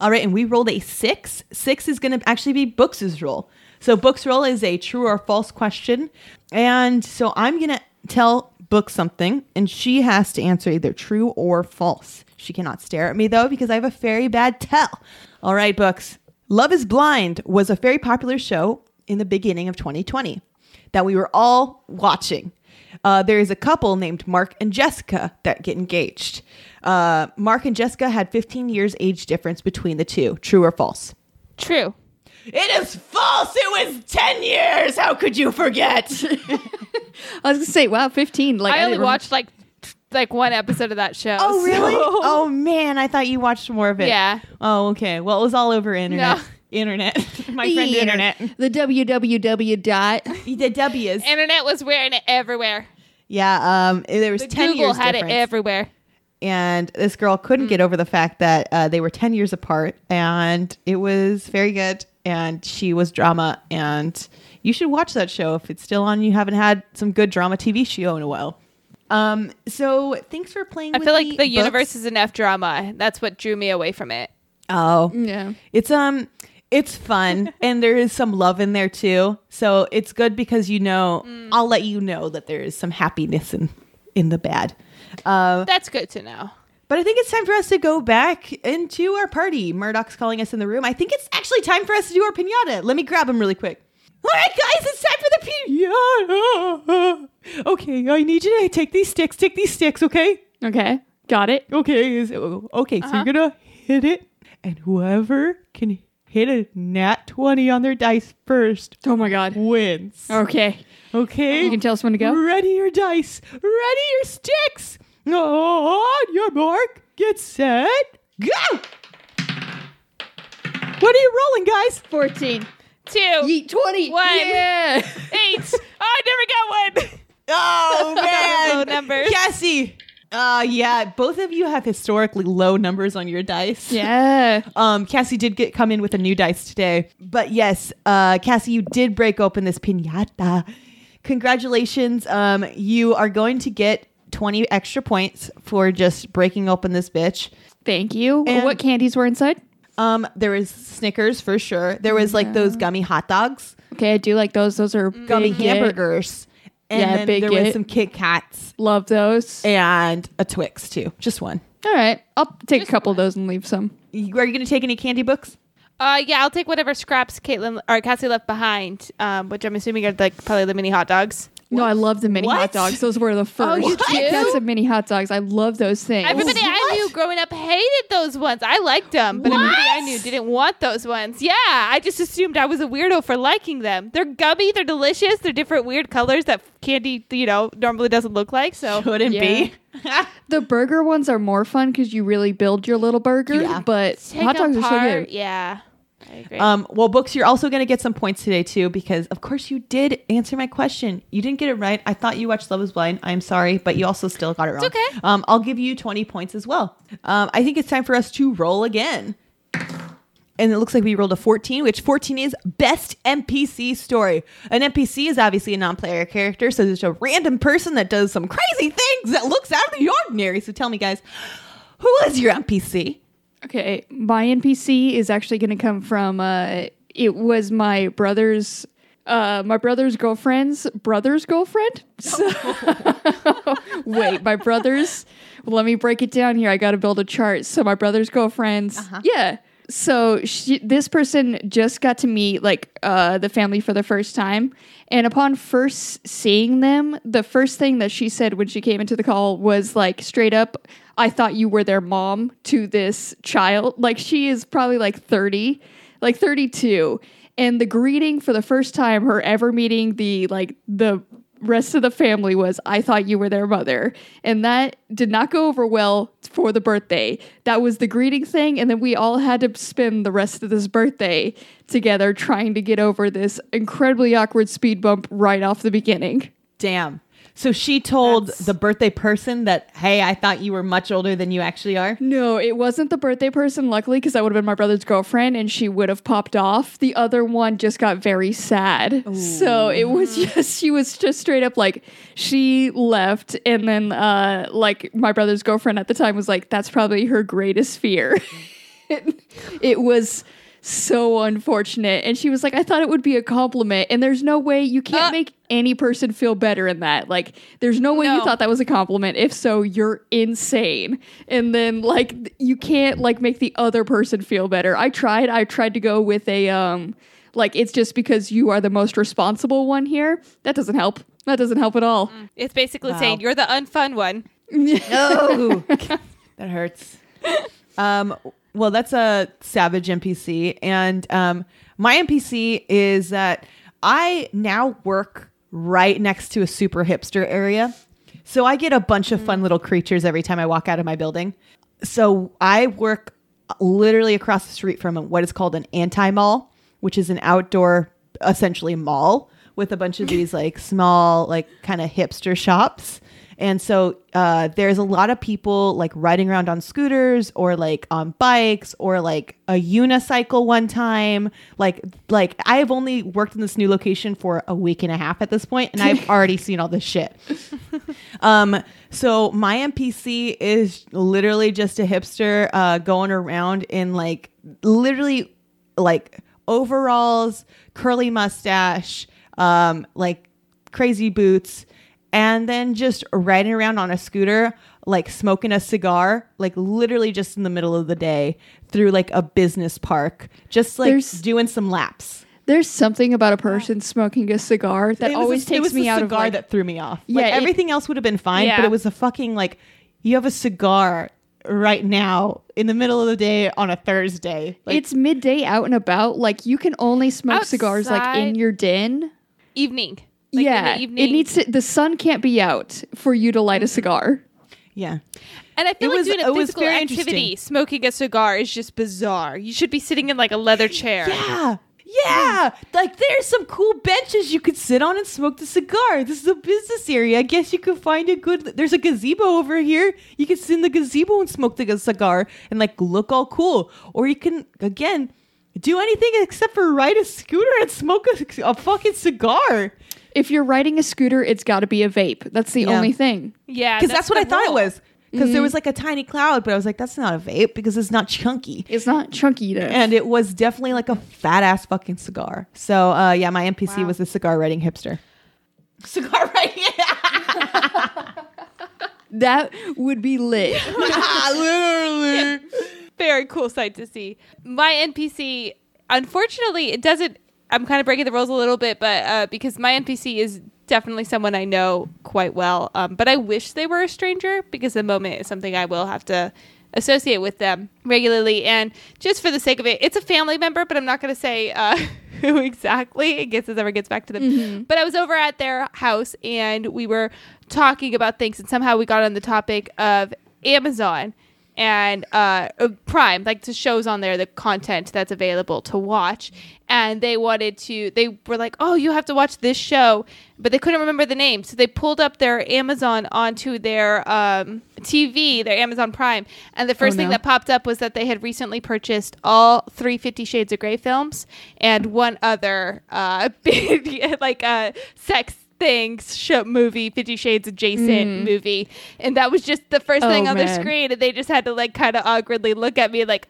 All right, and we rolled a six. Six is going to actually be Books' roll. So Books' roll is a true or false question. And so I'm going to tell Book something, and she has to answer either true or false. She cannot stare at me, though, because I have a very bad tell. All right, Books. Love is Blind was a very popular show in the beginning of 2020 that we were all watching. uh, there is a couple named Mark and Jessica that get engaged. Uh, Mark and Jessica had 15 years age difference between the two. True or false? True. It is false. It was 10 years. How could you forget? I was gonna say, wow, fifteen. Like I only didn't rem- watched like like one episode of that show. oh, really? so- Oh, man. I thought you watched more of it. Yeah. Oh, okay. Well, it was all over internet. No. Internet. My friend The internet. The www dot. The W's. Internet was wearing it everywhere. Yeah, um, there was The 10 Google years had difference. it everywhere. and this girl couldn't get over the fact that uh, they were 10 years apart and it was very good and she was drama and you should watch that show if it's still on you haven't had some good drama tv show in a while um so thanks for playing I with feel like me, the universe books. is enough drama. That's what drew me away from it. oh Yeah. it's um it's fun and there is some love in there too so it's good because you know i'll let you know that there is some happiness in in the bad uh, That's good to know. But I think it's time for us to go back into our party. Murdoch's calling us in the room. I think it's actually time for us to do our pinata. Let me grab him really quick. All right, guys, it's time for the pinata. Okay, I need you to take these sticks. Take these sticks, okay? Okay. Got it. Okay, is okay. So you're uh-huh. gonna hit it, and whoever can hit a nat twenty on their dice first Oh my god. wins. Okay. Okay, You can tell us when to go. Ready your dice. Ready your sticks. On your mark. Get set. Go. What are you rolling, guys? Fourteen. Two. Yeet twenty. One. Yeah. Eight. oh, I never got one. Oh man, Low numbers. Cassie. Uh, yeah, both of you have historically low numbers on your dice. yeah. Um, Cassie did get come in with a new dice today, but yes, uh, Cassie, you did break open this pinata. Congratulations. Um, you are going to get twenty extra points for just breaking open this bitch. Thank you. And- what candies were inside? Um, there was Snickers for sure. There was like those gummy hot dogs, Okay, I do like those. Those are gummy big get. hamburgers, and Yeah, then big there was get. some Kit Kats Love those. and a Twix too. Just one. All right, I'll take a couple of those and leave some. You- Are you going to take any candy books? Uh, yeah, I'll take whatever scraps Caitlin or Cassie left behind, um, which I'm assuming are like probably the mini hot dogs. No, I love the mini What? hot dogs. Those were the oh, first. you Kit do? Kats mini hot dogs. I love those things. Everybody I knew growing up hated those ones. I liked them, but everybody I knew didn't want those ones. Yeah, I just assumed I was a weirdo for liking them. They're gummy, they're delicious, they're different weird colors that candy, you know, normally doesn't look like. So Couldn't be. the burger ones are more fun because you really build your little burger. Yeah. But Take hot dogs are so good. Yeah, I agree. Um, well, books, you're also going to get some points today too, because of course you did answer my question. You didn't get it right. I thought you watched Love Is Blind. I'm sorry, but you also still got it wrong. okay. Um, I'll give you 20 points as well. Um, I think it's time for us to roll again. And it looks like we rolled a 14, which 14 is best NPC story. An NPC is obviously a non-player character, so there's a random person that does some crazy things that looks out of the ordinary. So tell me, guys, who is your NPC? Okay, my NPC is actually going to come from. Uh, it was my brother's. Uh, my brother's girlfriend's brother's girlfriend. So, wait, my brother's. Let me break it down here. I got to build a chart. So my brother's girlfriend's. Yeah. So she, this person just got to meet like uh, the family for the first time, and upon first seeing them, the first thing that she said when she came into the call was like straight up, "I thought you were their mom." To this child, like she is probably like thirty, like thirty-two, and the greeting for the first time her ever meeting the like the rest of the family was I thought you were their mother. And that did not go over well for the birthday. That was the greeting thing and then we all had to spend the rest of this birthday together trying to get over this incredibly awkward speed bump right off the beginning. Damn. So she told That's- the birthday person that, hey, I thought you were much older than you actually are. No, it wasn't the birthday person, luckily, because that would have been my brother's girlfriend and she would have popped off. The other one just got very sad. So it was just, she was just straight up like, she left. And then, uh, like, my brother's girlfriend at the time was like, that's probably her greatest fear. it was so unfortunate. And she was like, I thought it would be a compliment. And there's no way you can't Uh. make any person feel better in that. Like, there's no way you thought that was a compliment. If so, you're insane. And then, like, you can't, like, make the other person feel better. I tried. I tried to go with a, um, like, it's just because you are the most responsible one here. That doesn't help. That doesn't help at all. It's basically Wow. saying you're the unfun one. No, that hurts. Um, well, that's a savage NPC, and um, my NPC is that I now work right next to a super hipster area, so I get a bunch of fun little creatures every time I walk out of my building. So I work literally across the street from what is called an anti mall, which is an outdoor, essentially mall with a bunch of these like small, like kind of hipster shops. And so uh, there's a lot of people like riding around on scooters or like on bikes or like a unicycle one time. Like like I have only worked in this new location for a week and a half at this point, and I've already seen all this shit. Um, so my NPC is literally just a hipster uh, going around in like literally like overalls, curly mustache, um, like crazy boots, and then just riding around on a scooter, like smoking a cigar, like literally just in the middle of the day through like a business park, just like There's- doing some laps. There's something about a person smoking a cigar that It was always the- it takes was me the out of cigar like, that threw me off. Yeah, like, it- everything else would have been fine, but Yeah. it was a fucking like you have a cigar right now in the middle of the day on a Thursday. Like, it's midday out and about. Like you can only smoke cigars like in Outside. your den. Evening. Like, in yeah, the evening. it needs to, the sun can't be out for you to light a mm-hmm. cigar. yeah, And I feel It like was- doing a physical activity, smoking a cigar is just bizarre. You should be sitting in like a leather chair. yeah, yeah. Like there's some cool benches you could sit on and smoke the cigar. This is a business area. I guess you could find a good. There's a gazebo over here. You can sit in the gazebo and smoke the cigar and like look all cool. Or you can again do anything except for ride a scooter and smoke a, a fucking cigar. If you're riding a scooter, it's got to be a vape. That's the Yeah. only thing. Yeah, because that's, what I the thought it rule. was. Because Mm-hmm. there was like a tiny cloud, but I was like, that's not a vape because it's not chunky. It's not chunky though. And it was definitely like a fat ass fucking cigar. So uh, yeah, my NPC Wow. was a cigar writing hipster. Cigar writing, that would be lit. literally. very cool sight to see. My NPC, unfortunately, it doesn't. I'm kind of breaking the rules a little bit, but uh, because my NPC is definitely someone I know quite well, um, but I wish they were a stranger because the moment is something I will have to associate with them regularly. And just for the sake of it, it's a family member, but I'm not going to say uh, who exactly in case this ever gets back to them. But I was over at their house and we were talking about things, and somehow we got on the topic of Amazon and uh, uh, Prime, like the shows on there, the content that's available to watch. And they wanted to, they were like, oh, you have to watch this show, but they couldn't remember the name. So they pulled up their Amazon onto their um, TV, their Amazon Prime. And the first thing no. that popped up was that they had recently purchased all three Fifty Shades of Grey films and one other uh, big, like uh, sex things show movie 50 shades adjacent mm-hmm. movie. And that was just the first Oh, thing on man. screen and they just had to like kind of awkwardly look at me like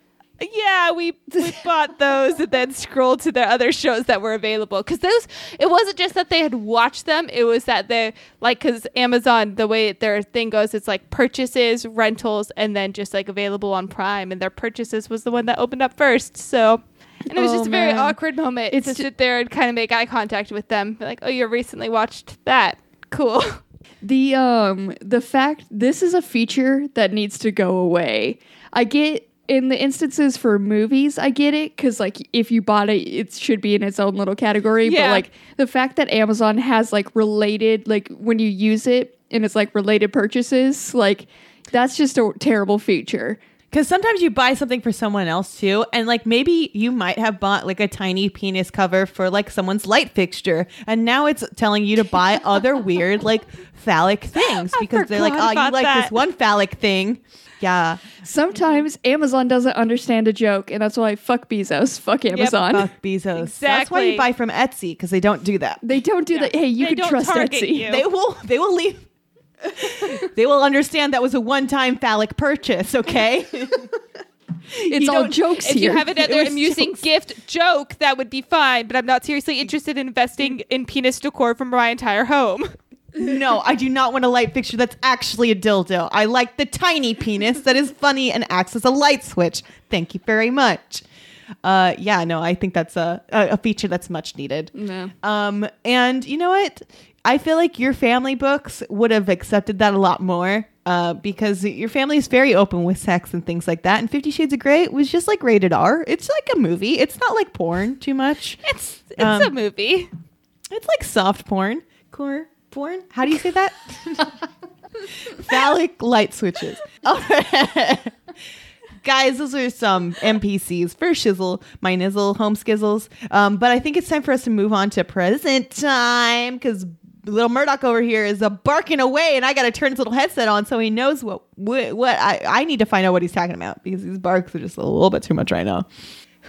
yeah we, we bought those and then scroll to their other shows that were available. Because those it wasn't just that they had watched them it was that they like because amazon the way their thing goes it's like purchases rentals and then just like available on prime and their purchases was the one that opened up first. So and it was Oh, just a very man. awkward moment It's to ju- sit there and kind of make eye contact with them Be like oh you recently watched that cool The um the fact this is a feature that needs to go away. I get in the instances for movies, I get it because like if you bought it, it should be in its own little category. Yeah. But like the fact that Amazon has like related, like when you use it and it's like related purchases, like that's just a terrible feature. Because sometimes you buy something for someone else too, and like maybe you might have bought like a tiny penis cover for like someone's light fixture, and now it's telling you to buy other weird like phallic things because they're like, oh, you like that. this one phallic thing. Yeah, Sometimes Amazon doesn't understand a joke, and that's why fuck Bezos, fuck Amazon. fuck Bezos. That's why you buy from Etsy because they don't do that. They don't do that. Hey, you They can trust Etsy. you. They will. They will leave. they will understand that was a one-time phallic purchase. Okay. It's You all jokes if here. you have another was amusing jokes. gift joke that would be fine but i'm not seriously interested in investing in penis decor for my entire home No, I do not want a light fixture that's actually a dildo. I like the tiny penis that is funny and acts as a light switch. Thank you very much. uh, yeah, no, I think that's a, a, a feature that's much needed. Yeah. Um, and you know what? I feel like your family books would have accepted that a lot more. Uh, because your family is very open with sex and things like that, and Fifty Shades of Grey was just like rated R. It's like a movie. It's not like porn too much. It's it's Um, a movie. It's like soft porn. Core porn? How do you say that? Phallic light switches. All right. Guys, those are some NPCs for Shizzle, my Nizzle, home skizzles. Um, but I think it's time for us to move on to present time because little Murdoch over here is barking away, and I got to turn his little headset on so he knows what what, what I, I need to find out what he's talking about because these barks are just a little bit too much right now.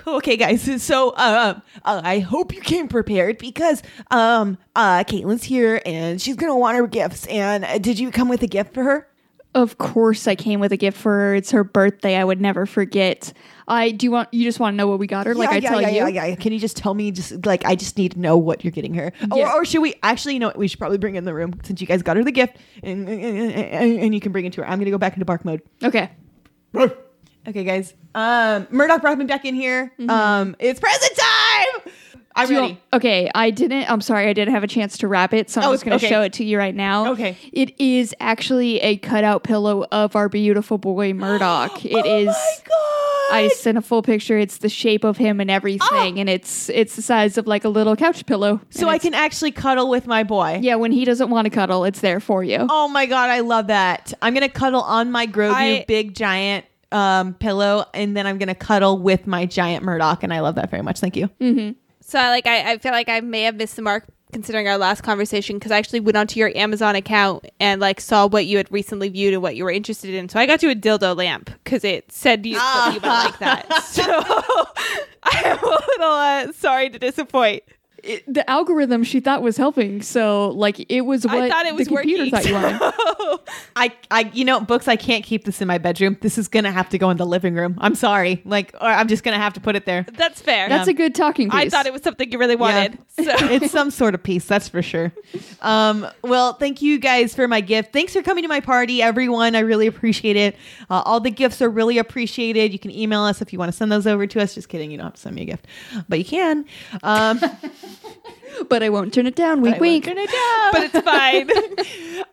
Okay, guys. So, uh, uh, I hope you came prepared because, um, uh, Caitlin's here and she's gonna want her gifts. And uh, did you come with a gift for her? Of course, I came with a gift for her. It's her birthday. I would never forget. I do you want you just want to know what we got her? Like I yeah, tell yeah, you. yeah, yeah. Can you just tell me? Just like I just need to know what you're getting her, or, or should we actually? You know, what, we should probably bring in the room since you guys got her the gift, and and, and, and you can bring it to her. I'm gonna go back into bark mode. Okay. Okay, guys. Um, Murdoch brought me back in here. Um, it's present time. I'm Mm-hmm. You ready. okay, I didn't. I'm sorry, I didn't have a chance to wrap it, so I'm Oh, just going to okay. show it to you right now. Okay. It is actually a cutout pillow of our beautiful boy Murdoch. It oh is. My God. I sent a full picture. It's the shape of him and everything, and it's it's the size of like a little couch pillow. so I can actually cuddle with my boy. Yeah, when he doesn't want to cuddle, it's there for you. Oh my god, I love that. I'm gonna cuddle on my Grogu I- big giant um pillow, and then I'm gonna cuddle with my giant Murdoch, and I love that very much. Thank you. So I like I, I feel like I may have missed the mark considering our last conversation because I actually went onto your Amazon account and like saw what you had recently viewed and what you were interested in. So I got you a dildo lamp because it said you, you would like that. So I'm a little uh, sorry to disappoint. It- the algorithm she thought was helping, so like it was what I thought it was the computer working. thought you wanted. I, I, you know, books. I can't keep this in my bedroom. This is gonna have to go in the living room. I'm sorry. Like, or I'm just gonna have to put it there. That's fair. That's a good talking piece. I thought it was something you really wanted. So it's some sort of piece, that's for sure. Um, well, thank you guys for my gift. Thanks for coming to my party, everyone. I really appreciate it. Uh, all the gifts are really appreciated. You can email us if you want to send those over to us. Just kidding, you don't have to send me a gift, but you can. Um, but I won't turn it down. Wink, I won't wink. turn it down. but it's fine.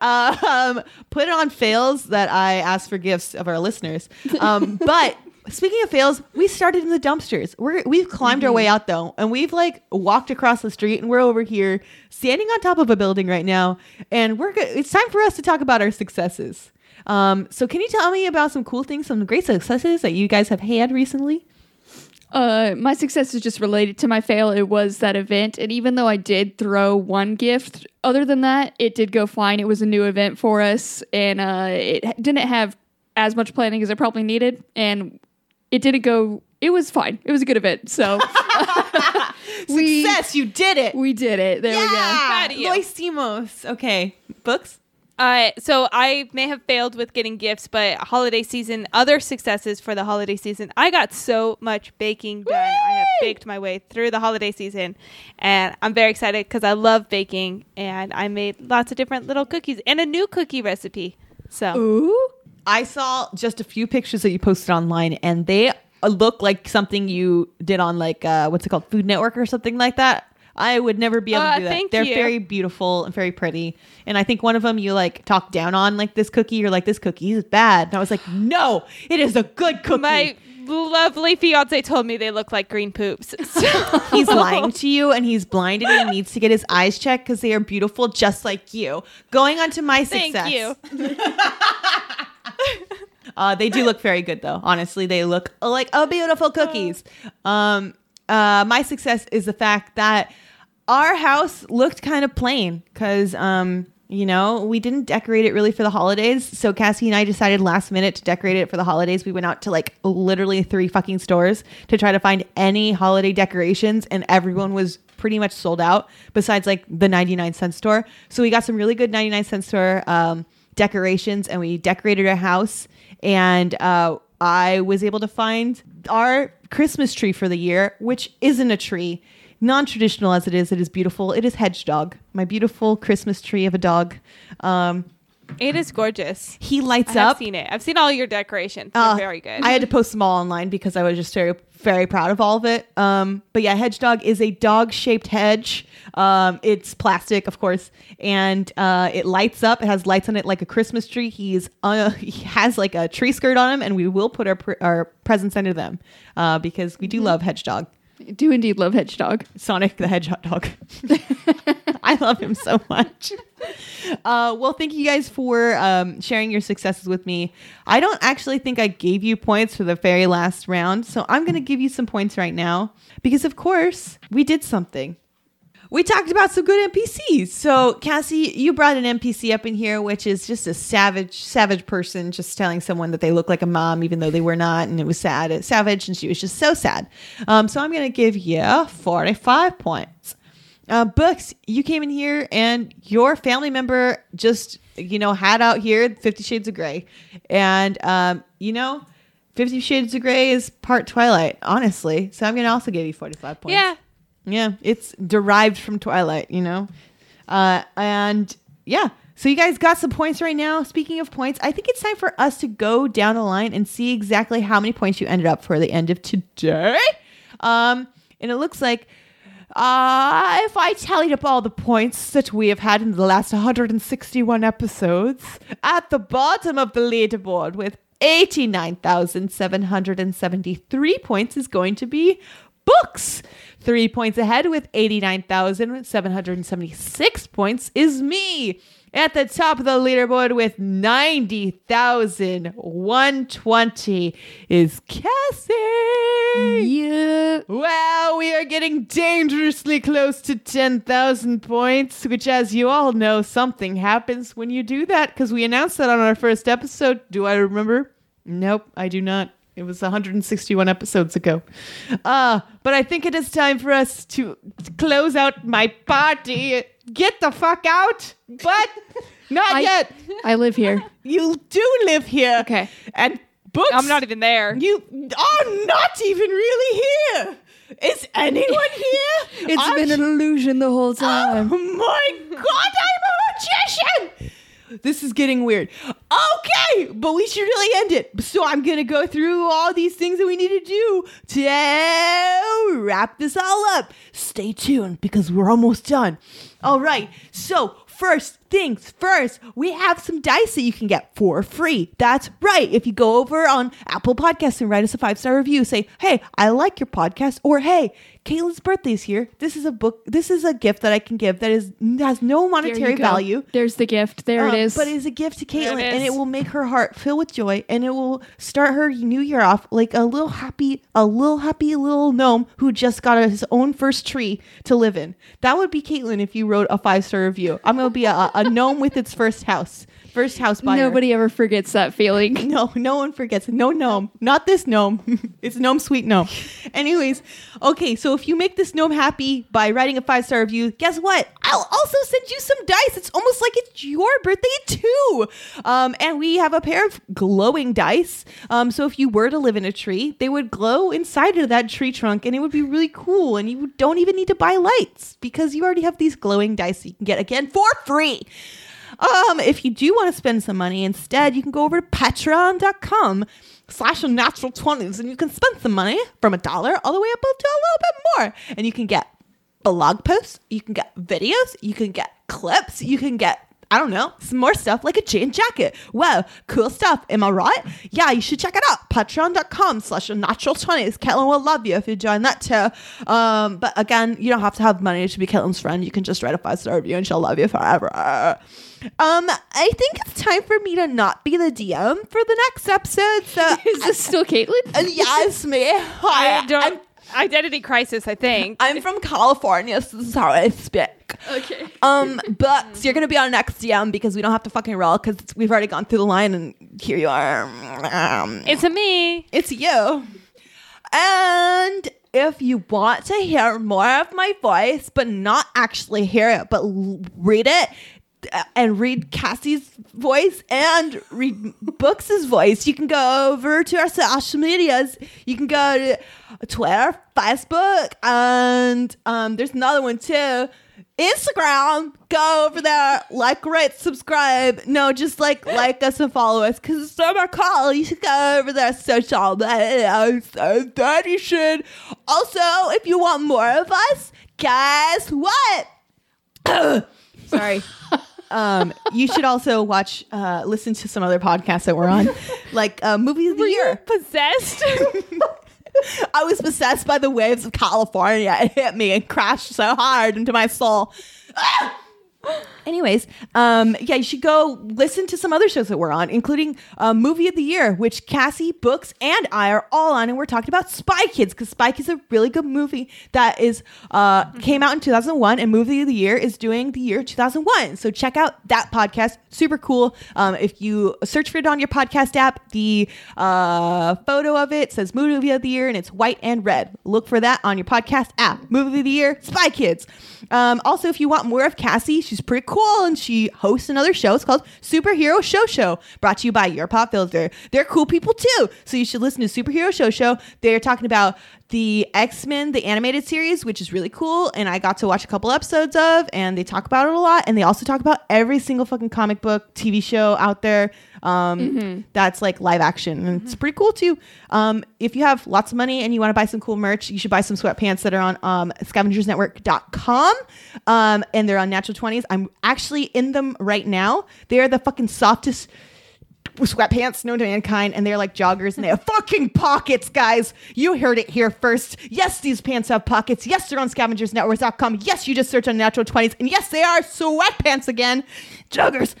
um, put it on fails that I ask for gifts of our listeners. Um, but speaking of fails, we started in the dumpsters. We're we've climbed our way out though, and we've like walked across the street, and we're over here standing on top of a building right now, and we're go- it's time for us to talk about our successes. Um, so can you tell me about some cool things, some great successes that you guys have had recently? Uh, my success is just related to my fail. It was that event, and even though I did throw one gift, other than that, it did go fine. It was a new event for us, and uh, it didn't have as much planning as it probably needed, and it didn't go. It was fine. It was a good event. So we Success, you did it. we did it. There we go. Proud of. Loisimos. Okay, books. Uh, so I may have failed with getting gifts, but holiday season, other successes for the holiday season. I got so much baking done. I have baked my way through the holiday season, and I'm very excited because I love baking, and I made lots of different little cookies and a new cookie recipe. So Ooh. I saw just a few pictures that you posted online, and they uh, look like something you did on like uh, what's it called, Food Network or something like that. I would never be able Uh, to do that. thank They're you. very beautiful and very pretty, and I think one of them you like talk down on like this cookie. You're like this cookie is bad, and I was like, no, it is a good cookie. my lovely fiance told me they look like green poops. So he's lying to you, and he's blind, and he needs to get his eyes checked because they are beautiful, just like you. Going on to my success. Thank you. Uh, they do look very good though. Honestly, they look like a beautiful cookies. Um, uh, my success is the fact that our house looked kind of plain because, um, you know, we didn't decorate it really for the holidays. So Cassie and I decided last minute to decorate it for the holidays. We went out to like literally three fucking stores to try to find any holiday decorations, and everyone was pretty much sold out besides like the 99 cent store. So we got some really good 99 cent store um, decorations and we decorated our house. And uh, I was able to find our Christmas tree for the year, which isn't a tree. Non traditional as it is, it is beautiful. It is Hedgehog, my beautiful Christmas tree of a dog. Um, It is gorgeous. He lights I up. seen it. I've seen all your decorations. They're Uh, very good. I had to post them all online because I was just very, very proud of all of it. Um, but yeah, hedge dog is a dog shaped hedge. Um, it's plastic, of course, and uh, it lights up. It has lights on it like a Christmas tree. He's uh, he has like a tree skirt on him, and we will put our pre- our presents under them uh, because we do love hedge dog. I do indeed love Hedgehog. Sonic the Hedgehog. I love him so much. Uh, well, thank you guys for um, sharing your successes with me. I don't actually think I gave you points for the very last round, so I'm going to give you some points right now because, of course, we did something. We talked about some good NPCs. So, Cassie, you brought an NPC up in here, which is just a savage, savage person just telling someone that they look like a mom, even though they were not, and it was sad. Savage, and she was just so sad. Um, so, I'm going to give you 45 points. Uh, Books, you came in here, and your family member just, you know, had out here Fifty Shades of Grey, and um, you know. Fifty Shades of Grey is part Twilight, honestly. So I'm gonna also give you 45 points. yeah. Yeah, it's derived from Twilight, you know? Uh, and yeah, so you guys got some points right now. Speaking of points, I think it's time for us to go down the line and see exactly how many points you ended up for the end of today. Um, and it looks like uh, if I tallied up all the points that we have had in the last 161 episodes, at the bottom of the leaderboard with 89,773 points is going to be books. Three points ahead with 89,776 points is me. At the top of the leaderboard with 90,120 is Cassie. Yeah. Wow, we are getting dangerously close to 10,000 points, which, as you all know, something happens when you do that because we announced that on our first episode. Do I remember? Nope, I do not. It was 161 episodes ago. Uh, but I think it is time for us to, to close out my party. Get the fuck out, but not I- yet. I live here. You do live here. Okay. And books. I'm not even there. You are not even really here. Is anyone here? It's I'm- been an illusion the whole time. Oh my god, I'm a magician! This is getting weird. Okay, but we should really end it. So I'm gonna go through all these things that we need to do to wrap this all up. Stay tuned because we're almost done. All right, so first things first, we have some dice that you can get for free. That's right. If you go over on Apple Podcasts and write us a five star review, say, hey, I like your podcast, or hey, Caitlin's birthday's here. This is a book. This is a gift that I can give that is has no monetary value. There's the gift. There Uh, it is. But it is a gift to Caitlin, it and it will make her heart fill with joy, and it will start her new year off like a little happy, a little happy little gnome who just got his own first tree to live in. That would be Caitlin if you wrote a five star review. I'm gonna be a, a gnome with its first house, first house buyer. Nobody ever forgets that feeling. No, no one forgets. No gnome. Not this gnome. it's gnome sweet gnome. Anyways, okay, so if you make this gnome happy by writing a five star review, guess what? I'll also send you some dice. It's almost like it's your birthday too. Um, and we have a pair of glowing dice. Um, so if you were to live in a tree, they would glow inside of that tree trunk and it would be really cool. And you don't even need to buy lights because you already have these glowing dice you can get again for free. Um, if you do want to spend some money instead, you can go over to patreon.com slash natural 20s and you can spend some money from a dollar all the way up to a little bit more. And you can get blog posts, you can get videos, you can get clips, you can get I don't know, some more stuff like a jean jacket. Wow, cool stuff. Am I right? Yeah, you should check it out. Patreon.com slash natural 20s. Caitlin will love you if you join that too. Um, but again, you don't have to have money to be Caitlin's friend. You can just write a five star review and she'll love you forever. Um, I think it's time for me to not be the DM for the next episode. So Is this still Caitlin? and yes, me. Hi, I don't. I'm, identity crisis. I think. I'm from California, so this is how I speak. Okay. Um, but you're gonna be on next DM because we don't have to fucking roll because we've already gone through the line and here you are. Um, it's a me. it's you. And if you want to hear more of my voice, but not actually hear it, but l- read it and read Cassie's voice and read Books' voice, you can go over to our social medias. You can go to Twitter, Facebook, and um, there's another one too. Instagram. Go over there, like, rate, subscribe. No, just like like us and follow us because it's summer call. You should go over there, social media. So that you should. Also, if you want more of us, guess what? Sorry. Um, you should also watch, uh, listen to some other podcasts that we're on, like uh, Movie of the Were Year. possessed? I was possessed by the waves of California. It hit me and crashed so hard into my soul. Ah! Anyways, um, yeah, you should go listen to some other shows that we're on, including uh, Movie of the Year, which Cassie, Books, and I are all on, and we're talking about Spy Kids because Spy Kids is a really good movie that is uh, came out in 2001, and Movie of the Year is doing the year 2001. So check out that podcast, super cool. Um, if you search for it on your podcast app, the uh, photo of it says Movie of the Year, and it's white and red. Look for that on your podcast app. Movie of the Year, Spy Kids. Um, also, if you want more of Cassie, she's pretty cool and she hosts another show. It's called Superhero Show Show, brought to you by Your Pop Filter. They're cool people too. So you should listen to Superhero Show Show. They're talking about the X Men, the animated series, which is really cool. And I got to watch a couple episodes of, and they talk about it a lot. And they also talk about every single fucking comic book, TV show out there um, that's like live action. And it's pretty cool too. Um, if you have lots of money and you want to buy some cool merch, you should buy some sweatpants that are on um, scavengersnetwork.com. Um, and they're on natural 20s. I'm actually in them right now. They're the fucking softest sweatpants known to mankind and they're like joggers and they have fucking pockets guys. You heard it here first. Yes these pants have pockets. Yes they're on scavengersnetwork.com yes you just search on natural 20s and yes they are sweatpants again. Joggers.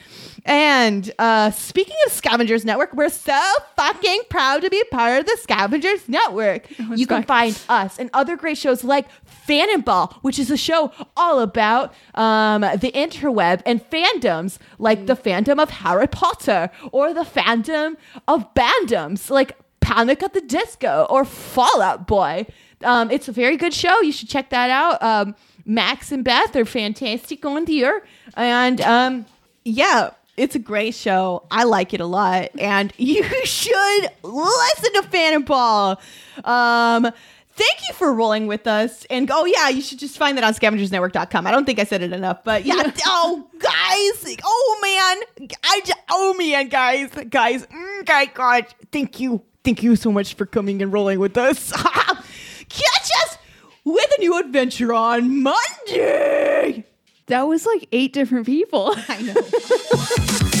And uh, speaking of Scavengers Network, we're so fucking proud to be part of the Scavengers Network. you can find us and other great shows like Fan and Ball, which is a show all about um, the interweb and fandoms, like the fandom of Harry Potter or the fandom of bandoms, like Panic at the Disco or Fallout Boy. Um, it's a very good show. You should check that out. Um, Max and Beth are fantastic on here, and um, yeah, it's a great show. I like it a lot, and you should listen to Fan and Ball. Um, thank you for rolling with us. And oh yeah, you should just find that on scavengersnetwork.com. I don't think I said it enough, but yeah. oh guys, oh man, I just, oh man, guys, guys, mm, guys, God, thank you, thank you so much for coming and rolling with us. Catch us with a new adventure on Monday. That was like eight different people. I know.